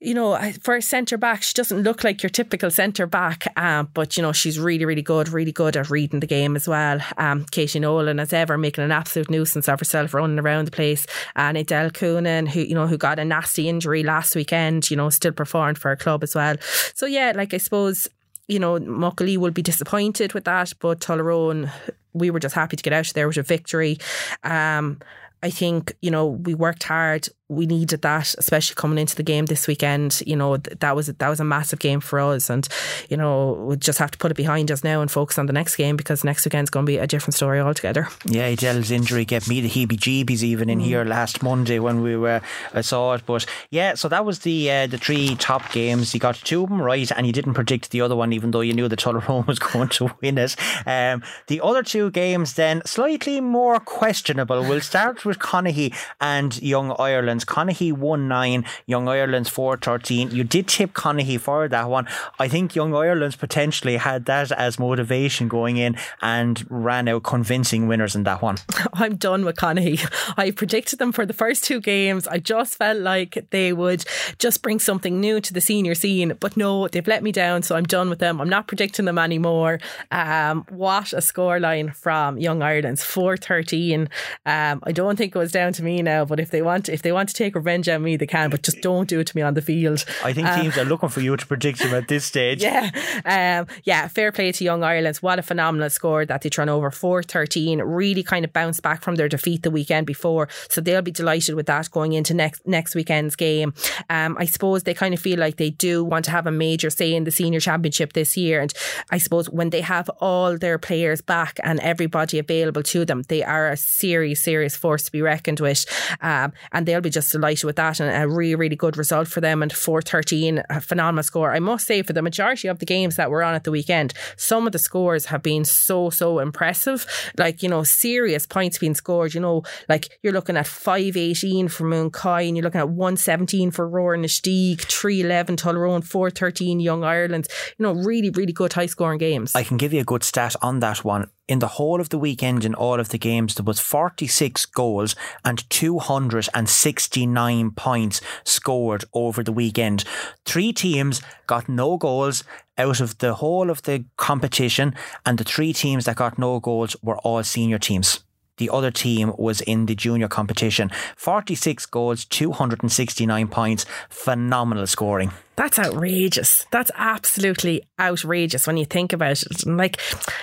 you know, for a centre back, she doesn't look like your typical centre back, um, but you know, she's really, really good, really good at reading the game as well. Um, Katie Nolan, as ever, making an absolute nuisance of herself running around the place. And Adele Coonan, who you know, who got a nasty injury last weekend, you know, still performed for her club as well. So yeah, like I suppose you know, Muckalee will be disappointed with that, but Tullaroan, we were just happy to get out there with a victory. Um, I think, you know, we worked hard we needed that, especially coming into the game this weekend. You know that was that was a massive game for us, and you know we just have to put it behind us now and focus on the next game because next weekend's going to be a different story altogether. Yeah, Adele's injury gave me the heebie-jeebies even in mm. here last Monday when we were I saw it. But yeah, so that was the uh, the three top games. You got two of them right, and you didn't predict the other one, even though you knew that Tullaroan was going to win it. Um, the other two games then slightly more questionable. We'll start with Conahy and Young Ireland's. Conahy 1 9, Young Ireland's 4 13. You did tip Conahy for that one. I think Young Ireland's potentially had that as motivation going in and ran out convincing winners in that one. I'm done with Conahy. I predicted them for the first two games. I just felt like they would just bring something new to the senior scene, but no, they've let me down, so I'm done with them. I'm not predicting them anymore. Um, what a scoreline from Young Ireland's 4 13. Um, I don't think it was down to me now, but if they want, if they want to take revenge on me, they can, but just don't do it to me on the field. I think um, teams are looking for you to predict them at this stage. Yeah, um, yeah. Fair play to Young Ireland. What a phenomenal score that they turn over four thirteen. Really kind of bounced back from their defeat the weekend before, so they'll be delighted with that going into next next weekend's game. Um, I suppose they kind of feel like they do want to have a major say in the senior championship this year, and I suppose when they have all their players back and everybody available to them, they are a serious, serious force to be reckoned with, um, and they'll be just delighted with that and a really, really good result for them. And 413, a phenomenal score. I must say, for the majority of the games that were on at the weekend, some of the scores have been so, so impressive. Like, you know, serious points being scored. You know, like you're looking at 518 for Mooncoin and you're looking at 117 for Rower-Inistioge, 311 Tullaroan, 413 Young Ireland. You know, really, really good high scoring games. I can give you a good stat on that one in the whole of the weekend in all of the games, there was 46 goals and 269 points scored over the weekend. Three teams got no goals out of the whole of the competition, and the three teams that got no goals were all senior teams. the other team was in the junior competition. 46 goals, 269 points. Phenomenal scoring. That's outrageous. That's absolutely outrageous when you think about it. And like,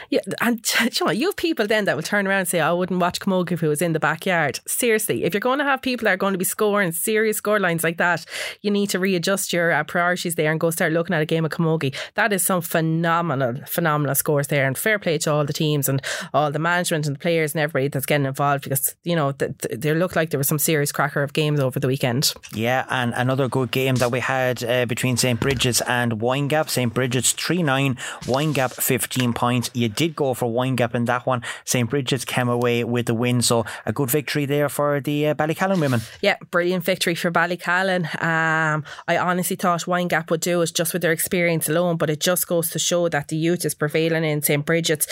yeah, and you know, you have people then that will turn around and say, "I wouldn't watch Camogie if it was in the backyard." Seriously, if you're going to have people that are going to be scoring serious score lines like that, you need to readjust your uh, priorities there and go start looking at a game of Camogie. That is some phenomenal, phenomenal scores there, and fair play to all the teams and all the management and the players and everybody that's getting involved because you know th- th- there looked like there was some serious cracker of games over the weekend. Yeah, and another good game that we had uh, between between St. Bridget's and Windgap. St. Bridget's 3 9, Windgap 15 points. You did go for Windgap in that one. St. Bridget's came away with the win. So a good victory there for the uh, Ballycallan women. Yeah, brilliant victory for Ballycallan. Um, I honestly thought Windgap would do it just with their experience alone, but it just goes to show that the youth is prevailing in St. Bridget's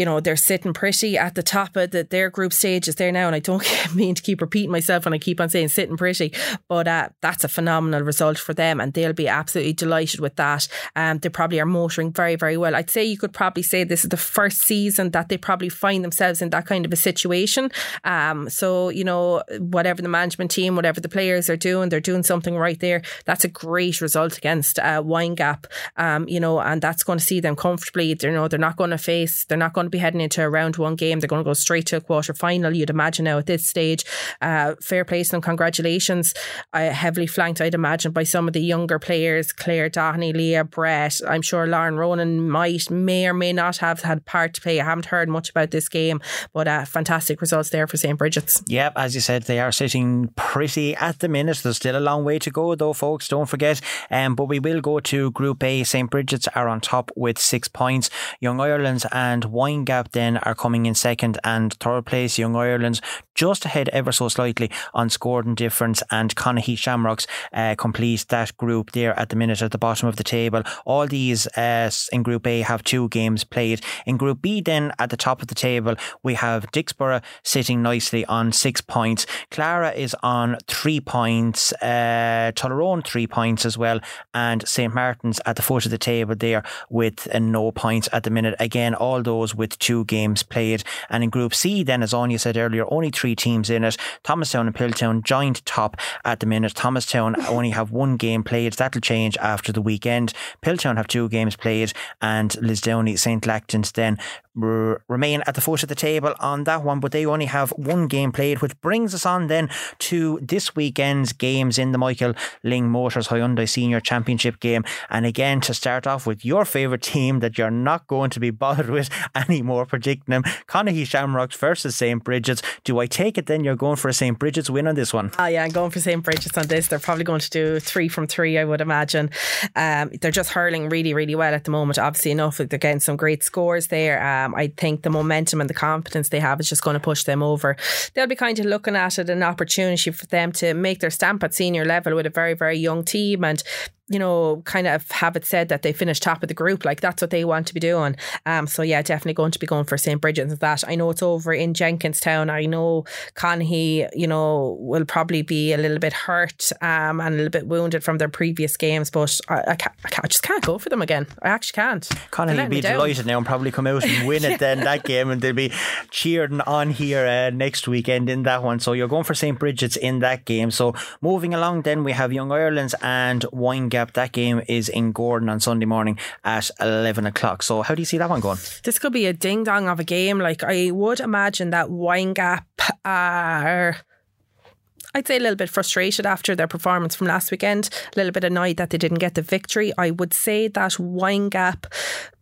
you know, they're sitting pretty at the top of the, their group stages there now. And I don't mean to keep repeating myself and I keep on saying sitting pretty, but uh, that's a phenomenal result for them and they'll be absolutely delighted with that. Um, they probably are motoring very, very well. I'd say you could probably say this is the first season that they probably find themselves in that kind of a situation. Um, so, you know, whatever the management team, whatever the players are doing, they're doing something right there. That's a great result against uh, Windgap, um, you know, and that's going to see them comfortably. You know, they're not going to face, they're not going be heading into a round one game. They're going to go straight to a quarter final. You'd imagine now at this stage. Uh, fair play to them. Congratulations. Uh, heavily flanked, I'd imagine, by some of the younger players Claire Dohney, Leah Brett. I'm sure Lauren Ronan might, may or may not have had part to play. I haven't heard much about this game, but uh, fantastic results there for St. Bridget's. Yep, as you said, they are sitting pretty at the minute. There's still a long way to go, though, folks. Don't forget. Um, but we will go to Group A. St. Bridget's are on top with six points. Young Ireland's and Wine Gap then are coming in second and third place. Young Ireland's just ahead ever so slightly on scoring difference, and Conahy Shamrocks uh, complete that group there at the minute at the bottom of the table. All these uh, in Group A have two games played. In Group B, then at the top of the table, we have Dicksboro sitting nicely on six points. Clara is on three points, uh, Tullaroan three points as well, and St Martin's at the foot of the table there with uh, no points at the minute. Again, all those with two games played. And in Group C, then, as Anya said earlier, only three teams in it. Thomastown and Piltown joint top at the minute. Thomastown only have one game played. That'll change after the weekend. Piltown have two games played, and Lisdowney St. Lachtain's then r- remain at the foot of the table on that one, but they only have one game played, which brings us on then to this weekend's games in the Michael Lyng Motors Hyundai Senior Championship game. And again, to start off with your favourite team that you're not going to be bothered with anymore predicting them, Conahy Shamrocks versus St. Bridget's. Do I take it then you're going for a St. Bridget's win on this one? Oh, yeah, I'm going for St. Bridget's on this. They're probably going to do three from three, I would imagine. Um, they're just hurling really, really well at the moment. Obviously, enough. They're getting some great scores there. Um, I think the momentum and the confidence they have is just going to push them over. They'll be kind of looking at it an opportunity for them to make their stamp at senior level with a very, very young team and you know, kind of have it said that they finished top of the group. Like that's what they want to be doing. Um, so yeah, definitely going to be going for St. Bridget's that. I know it's over in Jenkinstown. I know Conahy, you know, will probably be a little bit hurt um, and a little bit wounded from their previous games, but I, I, can't, I, can't, I just can't go for them again. I actually can't. Conahy will be delighted now and probably come out and win it then that game and they'll be cheering on here uh, next weekend in that one. So you're going for St. Bridget's in that game. So moving along then we have Young Ireland's and That game is in Gowran on Sunday morning at 11 o'clock. So, how do you see that one going? This could be a ding dong of a game. Like, I would imagine that Windgap are. I'd say a little bit frustrated after their performance from last weekend, a little bit annoyed that they didn't get the victory. I would say that Windgap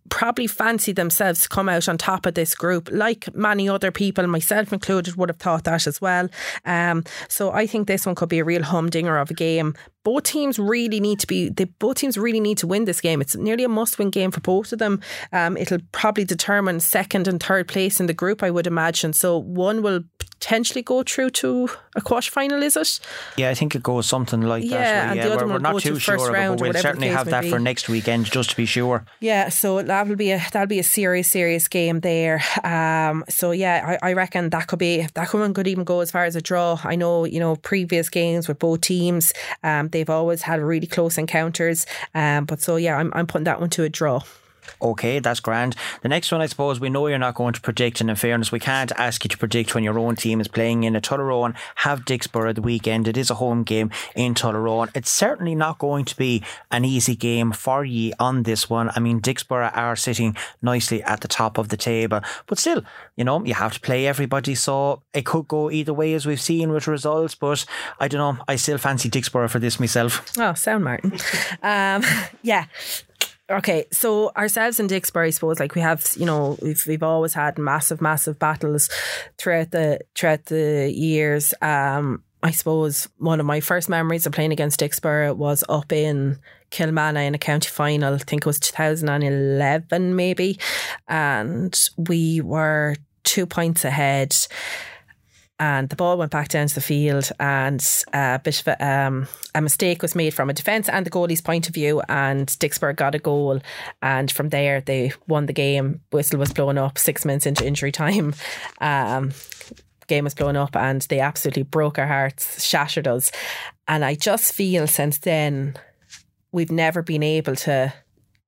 probably fancy themselves to come out on top of this group, like many other people, myself included, would have thought that as well. Um, so I think this one could be a real humdinger of a game. Both teams really need to be. They both teams really need to win this game. It's nearly a must-win game for both of them. Um, it'll probably determine second and third place in the group, I would imagine. So one will potentially go through to a quarter final, is it? Yeah, I think it goes something like yeah, that. Yeah, the other we're, we're not too sure, but we'll certainly have that for next weekend just to be sure. Yeah, so that'll be a that'll be a serious, serious game there. Um, so yeah, I, I reckon that could be that one could even go as far as a draw. I know you know previous games with both teams, um, they've always had really close encounters. Um, but so yeah, I'm I'm putting that one to a draw. Okay, that's grand. The next one, I suppose, we know you're not going to predict, and in fairness, we can't ask you to predict when your own team is playing in a Tullaroan, have Dicksboro the weekend. It is a home game in Tullaroan. It's certainly not going to be an easy game for ye on this one. I mean, Dicksboro are sitting nicely at the top of the table, but still, you know, you have to play everybody, so it could go either way as we've seen with results, but I don't know. I still fancy Dicksboro for this myself. Oh, sound Martin. um, yeah. Okay, so ourselves in Dicksboro, I suppose, like we have, you know, we've we've always had massive, massive battles throughout the throughout the years. Um, I suppose one of my first memories of playing against Dicksboro was up in Kilmanagh in a county final. I think it was 2011, maybe, and we were two points ahead and the ball went back down to the field and a bit of a, um, a mistake was made from a defence and the goalie's point of view and Dicksboro got a goal. And from there they won the game. Whistle was blown up six minutes into injury time. Um, game was blown up and they absolutely broke our hearts shattered us. And I just feel since then we've never been able to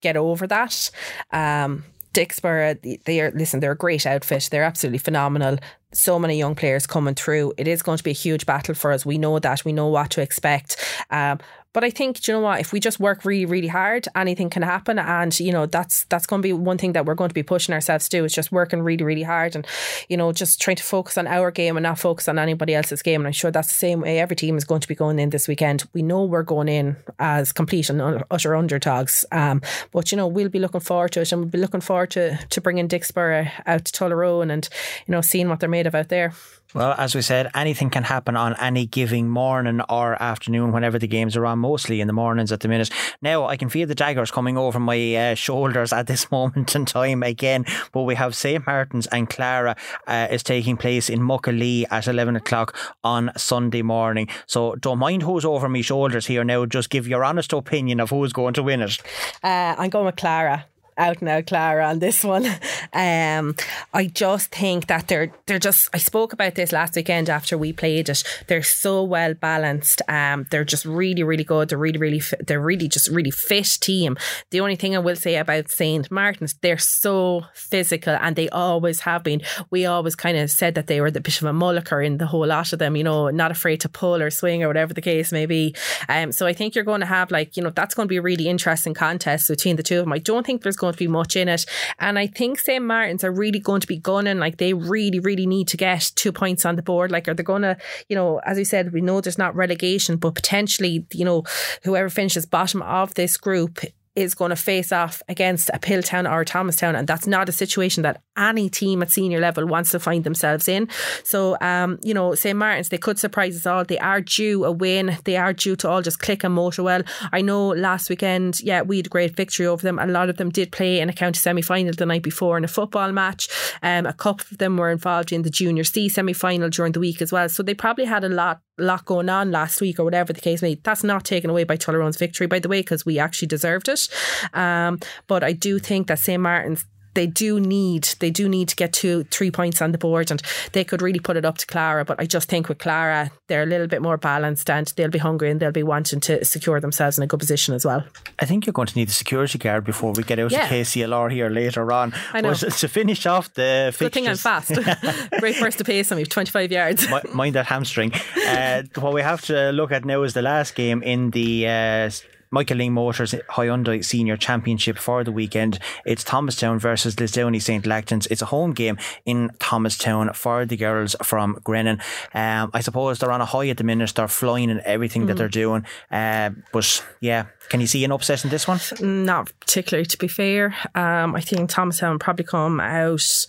get over that. Um, Dicksboro, they are listen. They're a great outfit. They're absolutely phenomenal so many young players coming through. It is going to be a huge battle for us. We know that. We know what to expect. Um, but I think, you know what, if we just work really, really hard, anything can happen. And, you know, that's that's going to be one thing that we're going to be pushing ourselves to is just working really, really hard and, you know, just trying to focus on our game and not focus on anybody else's game. And I'm sure that's the same way every team is going to be going in this weekend. We know we're going in as complete and utter underdogs. Um, but, you know, we'll be looking forward to it and we'll be looking forward to, to bringing Dicksboro out to Tullaroan and, you know, seeing what they're made of out there. Well, as we said, anything can happen on any giving morning or afternoon whenever the games are on, mostly in the mornings at the minute. Now, I can feel the daggers coming over my uh, shoulders at this moment in time again, but we have St. Martin's and Clara uh, is taking place in Muckalee at 11 o'clock on Sunday morning. So don't mind who's over my shoulders here now, just give your honest opinion of who's going to win it. Uh, I'm going with Clara out now, Clara, on this one. Um, I just think that they're they're just. I spoke about this last weekend after we played it. They're so well balanced. Um, they're just really, really good. They're really, really. They're really just really fit team. The only thing I will say about Saint Martin's, they're so physical, and they always have been. We always kind of said that they were the bit of a mulliker in the whole lot of them. You know, not afraid to pull or swing or whatever the case may be. Um, so I think you're going to have like you know that's going to be a really interesting contest between the two of them. I don't think there's going to be much in it. And I think St. Martin's are really going to be gunning. Like they really, really need to get two points on the board. Like, are they going to, you know, as we said, we know there's not relegation, but potentially, you know, whoever finishes bottom of this group is going to face off against a Piltown or a Thomastown, and that's not a situation that any team at senior level wants to find themselves in. So, um, you know, St Martin's they could surprise us all. They are due a win. They are due to all just click and motor well. I know last weekend, yeah, we had a great victory over them. A lot of them did play in a county semi final the night before in a football match. Um, a couple of them were involved in the junior C semi final during the week as well. So they probably had a lot lot going on last week or whatever the case may be. That's not taken away by Tullaroan's victory, by the way, because we actually deserved it. Um, but I do think that St. Martin's they do need they do need to get two three points on the board and they could really put it up to Clara but I just think with Clara they're a little bit more balanced and they'll be hungry and they'll be wanting to secure themselves in a good position as well I think you're going to need a security guard before we get out Yeah. of KCLR here later on I know. But to finish off the good thing I'm fast great first of pace on me 25 yards mind that hamstring. Uh, what we have to look at now is the last game in the uh, Michael Lyng Motors Hyundai Senior Championship for the weekend. It's Thomastown versus Lisdowney St. Lachtain's. It's a home game in Thomastown for the girls from Grennan. Um, I suppose they're on a high at the minute. They're flying and everything that they're doing. Uh, but yeah, can you see an upset in this one? not particularly to be fair um, I think Thomastown probably come out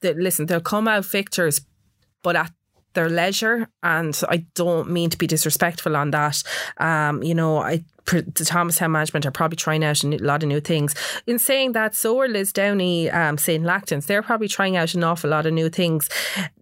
that listen they'll come out victors but at their leisure and I don't mean to be disrespectful on that um, you know I the Thomastown management are probably trying out a lot of new things. In saying that, so are Lisdowney, um, St. Lachtain's. They're probably trying out an awful lot of new things.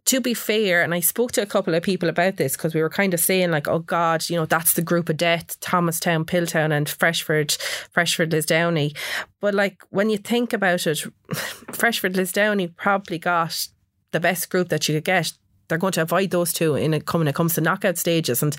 To be fair, and I spoke to a couple of people about this because we were kind of saying like, oh God, you know, that's the group of death, Thomastown, Piltown and Freshford, Freshford Lisdowney. But like when you think about it, Freshford Lisdowney probably got the best group that you could get. They're going to avoid those two in a, when it comes to knockout stages. And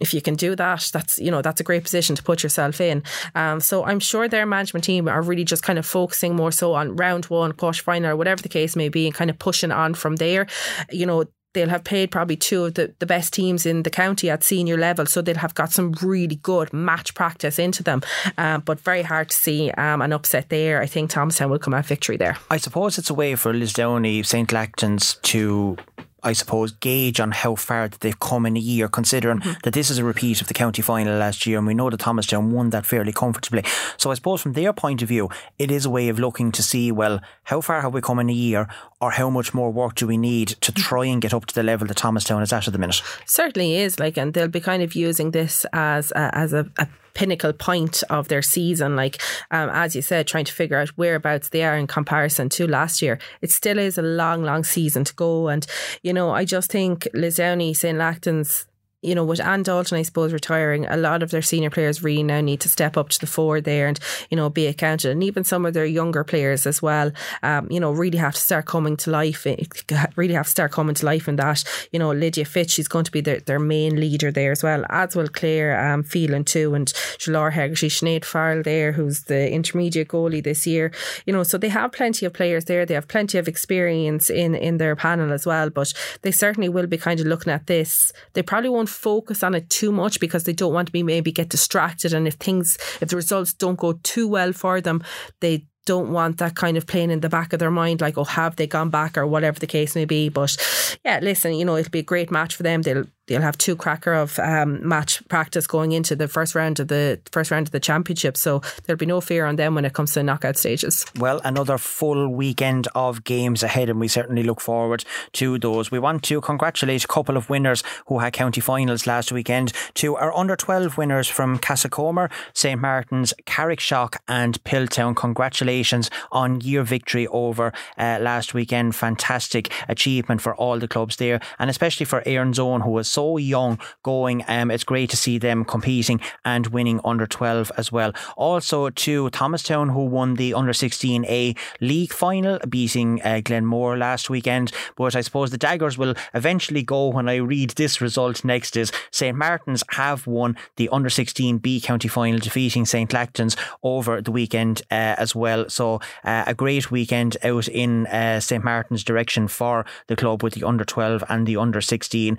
if you can do that, that's you know that's a great position to put yourself in. Um, so I'm sure their management team are really just kind of focusing more so on round one, quarter final, or whatever the case may be, and kind of pushing on from there. You know, they'll have played probably two of the, the best teams in the county at senior level. So they'll have got some really good match practice into them. Um, but very hard to see um, an upset there. I think Thomastown will come out victory there. I suppose it's a way for Lisdowney, St. Lachtain's to I suppose, gauge on how far that they've come in a year, considering mm-hmm. that this is a repeat of the county final last year, and we know that Thomastown won that fairly comfortably. So I suppose from their point of view, it is a way of looking to see, well, how far have we come in a year, or how much more work do we need to mm-hmm. try and get up to the level that Thomastown is at at the minute? Certainly is, like, and they'll be kind of using this as a, as a, a pinnacle point of their season. Like, um, as you said, trying to figure out whereabouts they are in comparison to last year. It still is a long, long season to go. And, you know, I just think Lisdowney, St. Lachtain's you know, with Anne Dalton, I suppose, retiring, a lot of their senior players really now need to step up to the fore there and, you know, be accounted. And even some of their younger players as well, um, you know, really have to start coming to life, really have to start coming to life in that. You know, Lydia Fitch, she's going to be their, their main leader there as well, as well Claire um, Phelan too, and Shalor Hegarty, Sinead Farrell there, who's the intermediate goalie this year. You know, so they have plenty of players there. They have plenty of experience in, in their panel as well, but they certainly will be kind of looking at this. They probably won't focus on it too much because they don't want to be maybe get distracted. And if things, if the results don't go too well for them, they don't want that kind of playing in the back of their mind, like, oh, have they gone back or whatever the case may be. But yeah, listen, you know, it'll be a great match for them. They'll they'll have two cracker of um, match practice going into the first round of the first round of the championship. So there'll be no fear on them when it comes to the knockout stages. Well, another full weekend of games ahead, and we certainly look forward to those. We want to congratulate a couple of winners who had county finals last weekend. To our under twelve winners from Castlecomer, St Martin's, Carrickshock, and Piltown. Congratulations on your victory over uh, last weekend. Fantastic achievement for all the clubs there, and especially for Erin's Own, who was so young going. Um, it's great to see them competing and winning under 12 as well. Also to Thomastown, who won the under 16A league final, beating uh, Glenmore last weekend. But I suppose the daggers will eventually go when I read this result next. Is St Martin's have won the under 16B county final, defeating St Lachtain's over the weekend uh, as well. So uh, a great weekend out in uh, St Martin's direction for the club with the under 12 and the under 16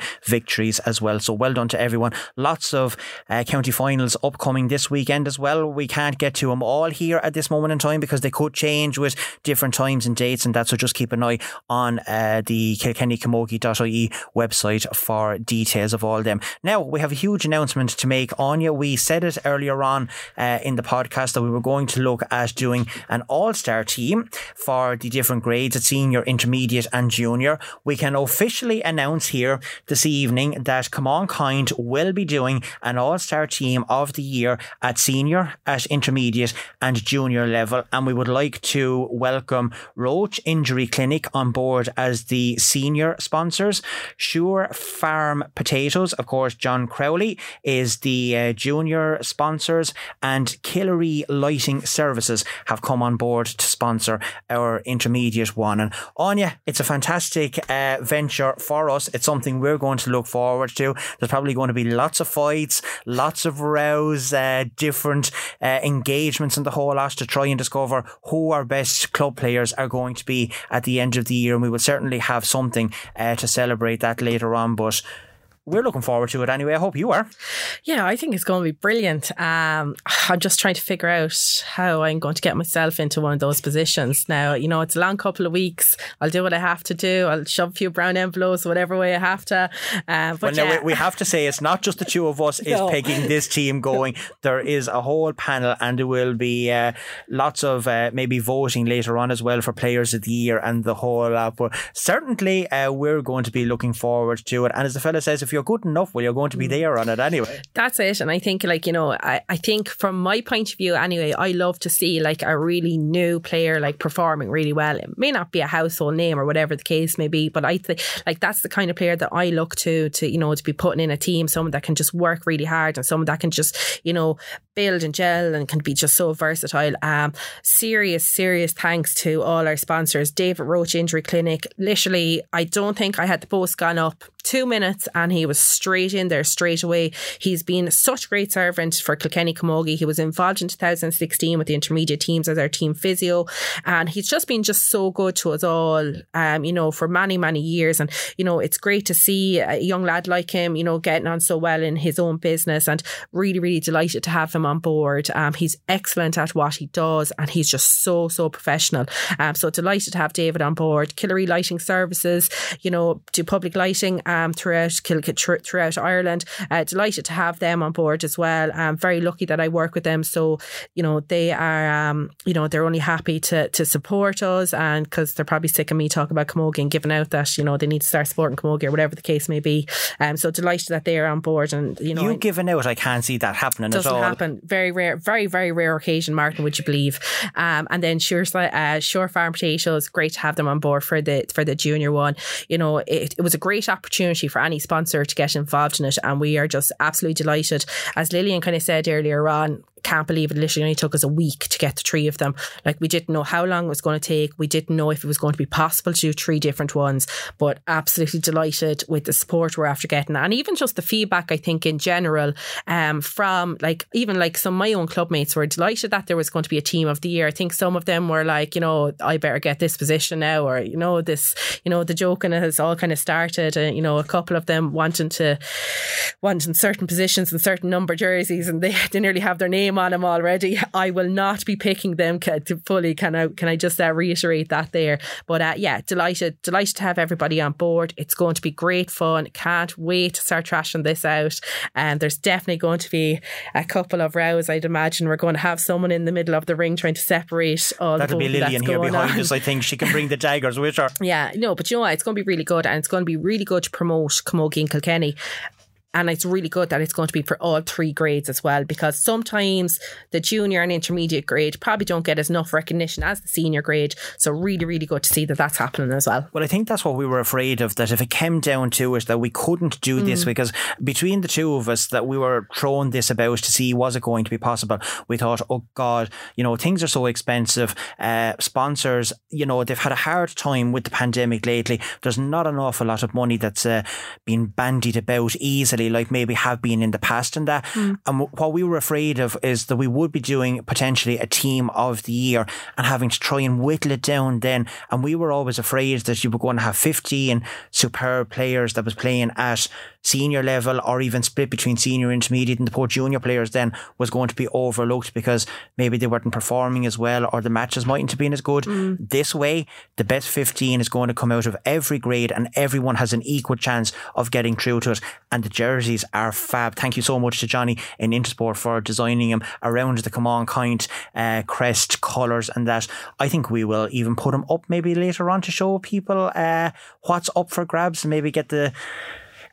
victories as well. So well done to everyone. Lots of uh, county finals upcoming this weekend as well. We can't get to them all here at this moment in time because they could change with different times and dates and that. So just keep an eye on uh, the kilkennycamogie.ie website for details of all them. Now we have a huge announcement to make. Anya, we said it earlier on uh, in the podcast that we were going to look at doing an all-star team for the different grades at senior, intermediate and junior. We can officially announce here this evening that Come On Kind will be doing an All Star Team of the Year at senior, at intermediate, and junior level. And we would like to welcome Roach Injury Clinic on board as the senior sponsors. Sure Farm Potatoes, of course, John Crowley is the uh, junior sponsors, and Killery Lighting Services have come on board to sponsor our intermediate one. And Anya, it's a fantastic uh, venture for us. It's something we're going to look forward forward to. There's probably going to be lots of fights, lots of rows, uh, different uh, engagements in the whole lot to try and discover who our best club players are going to be at the end of the year. And we will certainly have something uh, to celebrate that later on. But we're looking forward to it anyway. I hope you are. Yeah, I think it's going to be brilliant. Um, I'm just trying to figure out how I'm going to get myself into one of those positions. Now, you know, it's a long couple of weeks. I'll do what I have to do. I'll shove a few brown envelopes, whatever way I have to. Uh, but well, yeah. we, we, have to say it's not just the two of us is no. pegging this team going. there is a whole panel, and there will be uh, lots of uh, maybe voting later on as well for players of the year and the whole lot. But certainly, uh, we're going to be looking forward to it. And as the fella says, if you you're good enough, well, you're going to be there on it anyway. That's it. And I think, like, you know, I, I think from my point of view, anyway, I love to see like a really new player like performing really well. It may not be a household name or whatever the case may be, but I think like that's the kind of player that I look to to, you know, to be putting in a team, someone that can just work really hard and someone that can just, you know, build and gel and can be just so versatile. Um, serious, serious thanks to all our sponsors, David Roach Injury Clinic. Literally, I don't think I had the post gone up two minutes and he was straight in there straight away. He's been such great servant for Kilkenny Camogie. He was involved in 2016 with the intermediate teams as our team physio and he's just been just so good to us all, um, you know, for many, many years. And, you know, it's great to see a young lad like him, you know, getting on so well in his own business and really, really delighted to have him on board. Um, he's excellent at what he does and he's just so, so professional. Um, so delighted to have David on board. Killary Lighting Services, you know, do public lighting um, throughout throughout Ireland. Uh, delighted to have them on board as well. I'm very lucky that I work with them. So you know they are, um, you know, they're only happy to to support us, and because they're probably sick of me talking about Camogie and giving out that you know they need to start supporting Camogie or whatever the case may be. Um, so delighted that they are on board, and you know, you giving out, I can't see that happening doesn't at all. happen. Very rare, very very rare occasion, Martin. Would you believe? Um, and then Sure, uh, Sure Farm Potatoes, great to have them on board for the for the junior one. You know, it, it was a great opportunity for any sponsor to get involved in it, and we are just absolutely delighted. As Lillian kind of said earlier on, can't believe it literally only took us a week to get the three of them. Like we didn't know how long it was going to take. We didn't know if it was going to be possible to do three different ones, but absolutely delighted with the support we're after getting. And even just the feedback, I think in general, um, from like even like some of my own clubmates were delighted that there was going to be a team of the year. I think some of them were like, you know, I better get this position now, or, you know, this, you know, the joking has all kind of started. And, you know, a couple of them wanting to, wanting certain positions and certain number jerseys and they, they nearly have their name on them already. I will not be picking them to fully. Can I can I just uh, reiterate that there? But uh, yeah, delighted delighted to have everybody on board. It's going to be great fun. Can't wait to start trashing this out. And there's definitely going to be a couple of rows. I'd imagine we're going to have someone in the middle of the ring trying to separate all. That'll the be Lillian here behind on. us. I think she can bring the daggers with her. Yeah, no, but you know what? It's going to be really good, and it's going to be really good to promote Camogie and Kilkenny and it's really good that it's going to be for all three grades as well, because sometimes the junior and intermediate grade probably don't get as enough recognition as the senior grade. So really, really good to see that that's happening as well. Well, I think that's what we were afraid of, that if it came down to it, that we couldn't do this, because between the two of us, that we were throwing this about to see was it going to be possible. We thought, oh God, you know, things are so expensive. Uh, sponsors, you know, they've had a hard time with the pandemic lately. There's not an awful lot of money that's uh, been bandied about easily like maybe have been in the past hmm. and that. And what we were afraid of is that we would be doing potentially a team of the year and having to try and whittle it down then. And we were always afraid that you were going to have 15 superb players that was playing at senior level or even split between senior, intermediate and the poor junior players then was going to be overlooked because maybe they weren't performing as well or the matches mightn't have been as good. Hmm. This way, the best 15 is going to come out of every grade and everyone has an equal chance of getting through to it. And the jerseys are fab. Thank you so much to Johnny in Intersport for designing them around the Come On Kind uh, crest colours and that. I think we will even put them up maybe later on to show people uh, what's up for grabs and maybe get the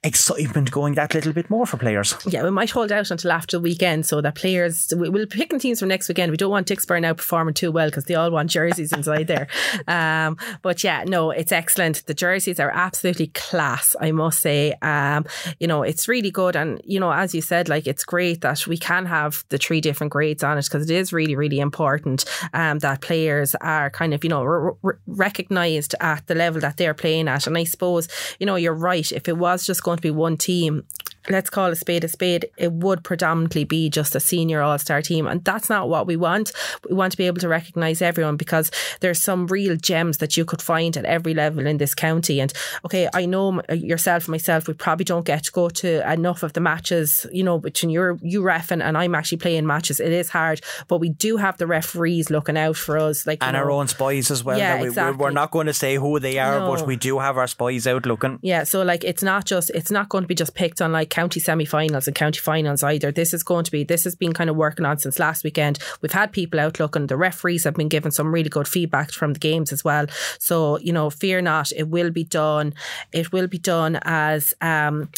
excitement going that little bit more for players. Yeah, we might hold out until after the weekend so that players we- we'll pick in teams for next weekend. We don't want Dicksboro now performing too well because they all want jerseys inside there. Um, but yeah, no, it's excellent. The jerseys are absolutely class, I must say. Um, you know, it's really good, and you know, as you said, like it's great that we can have the three different grades on it because it is really, really important um, that players are kind of you know r- r- recognized at the level that they're playing at. And I suppose you know you're right. If it was just going to be one team, let's call a spade a spade, it would predominantly be just a senior all star team. And that's not what we want. We want to be able to recognise everyone because there's some real gems that you could find at every level in this county. And okay, I know yourself and myself, we probably don't get to go to enough of the matches, you know, between you're, you refing and I'm actually playing matches. It is hard, but we do have the referees looking out for us. Like, And our own spies as well. Yeah, we, exactly. We're not going to say who they are, No. but we do have our spies out looking. Yeah, so like it's not just it's not going to be just picked on like county semi-finals and county finals either. This is going to be this has been kind of working on since last weekend. We've had people out looking. The referees have been given some really good feedback from the games as well. So you know, fear not, it will be done. It will be done as um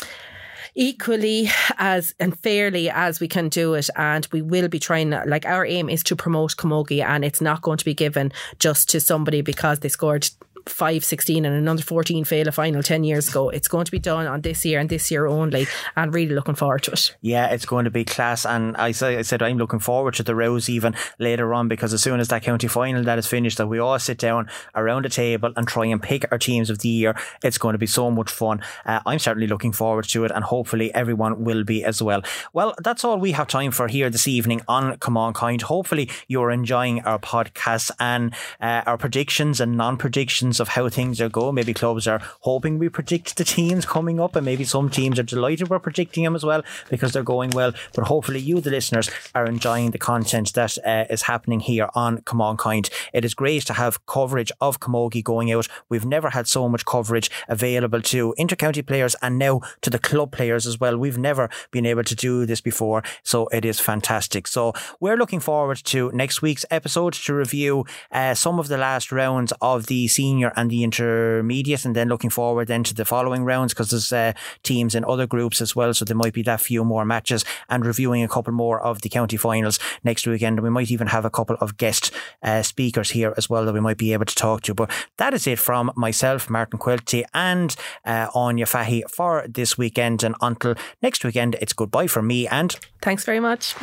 equally as and fairly as we can do it. And we will be trying, like, our aim is to promote Camogie, and it's not going to be given just to somebody because they scored five, 16 and another 14 fail a final 10 years ago. It's going to be done on this year and this year only and really looking forward to it. Yeah, it's going to be class. And I, say, I said I'm looking forward to the rows even later on because as soon as that county final that is finished, that we all sit down around a table and try and pick our teams of the year. It's going to be so much fun. Uh, I'm certainly looking forward to it and hopefully everyone will be as well. Well, that's all we have time for here this evening on Come On Kind. Hopefully you're enjoying our podcast and uh, our predictions and non-predictions of how things are going. Maybe clubs are hoping we predict the teams coming up, and maybe some teams are delighted we're predicting them as well because they're going well. But hopefully, you, the listeners, are enjoying the content that uh, is happening here on Come On Kind. It is great to have coverage of Camogie going out. We've never had so much coverage available to intercounty players and now to the club players as well. We've never been able to do this before, so it is fantastic. So we're looking forward to next week's episode to review uh, some of the last rounds of the senior junior and the intermediate, and then looking forward then to the following rounds because there's uh, teams in other groups as well, so there might be that few more matches and reviewing a couple more of the county finals next weekend. We might even have a couple of guest uh, speakers here as well that we might be able to talk to. But that is it from myself, Martin Quilty, and uh, Anya Fahy for this weekend. And until next weekend, it's goodbye from me and thanks very much.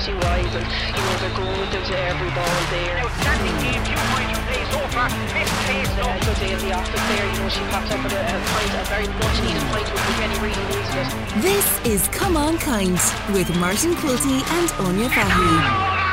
Physicality wise and you know they're going with them to every ball there. Outstanding game, two points from play so far. Best play so. Uh, good day in the office there, you know she popped up with a, a point, a very much needed point with Jenny really needed it. This is Come On Kind with Martin Quilty and Onya Fahy.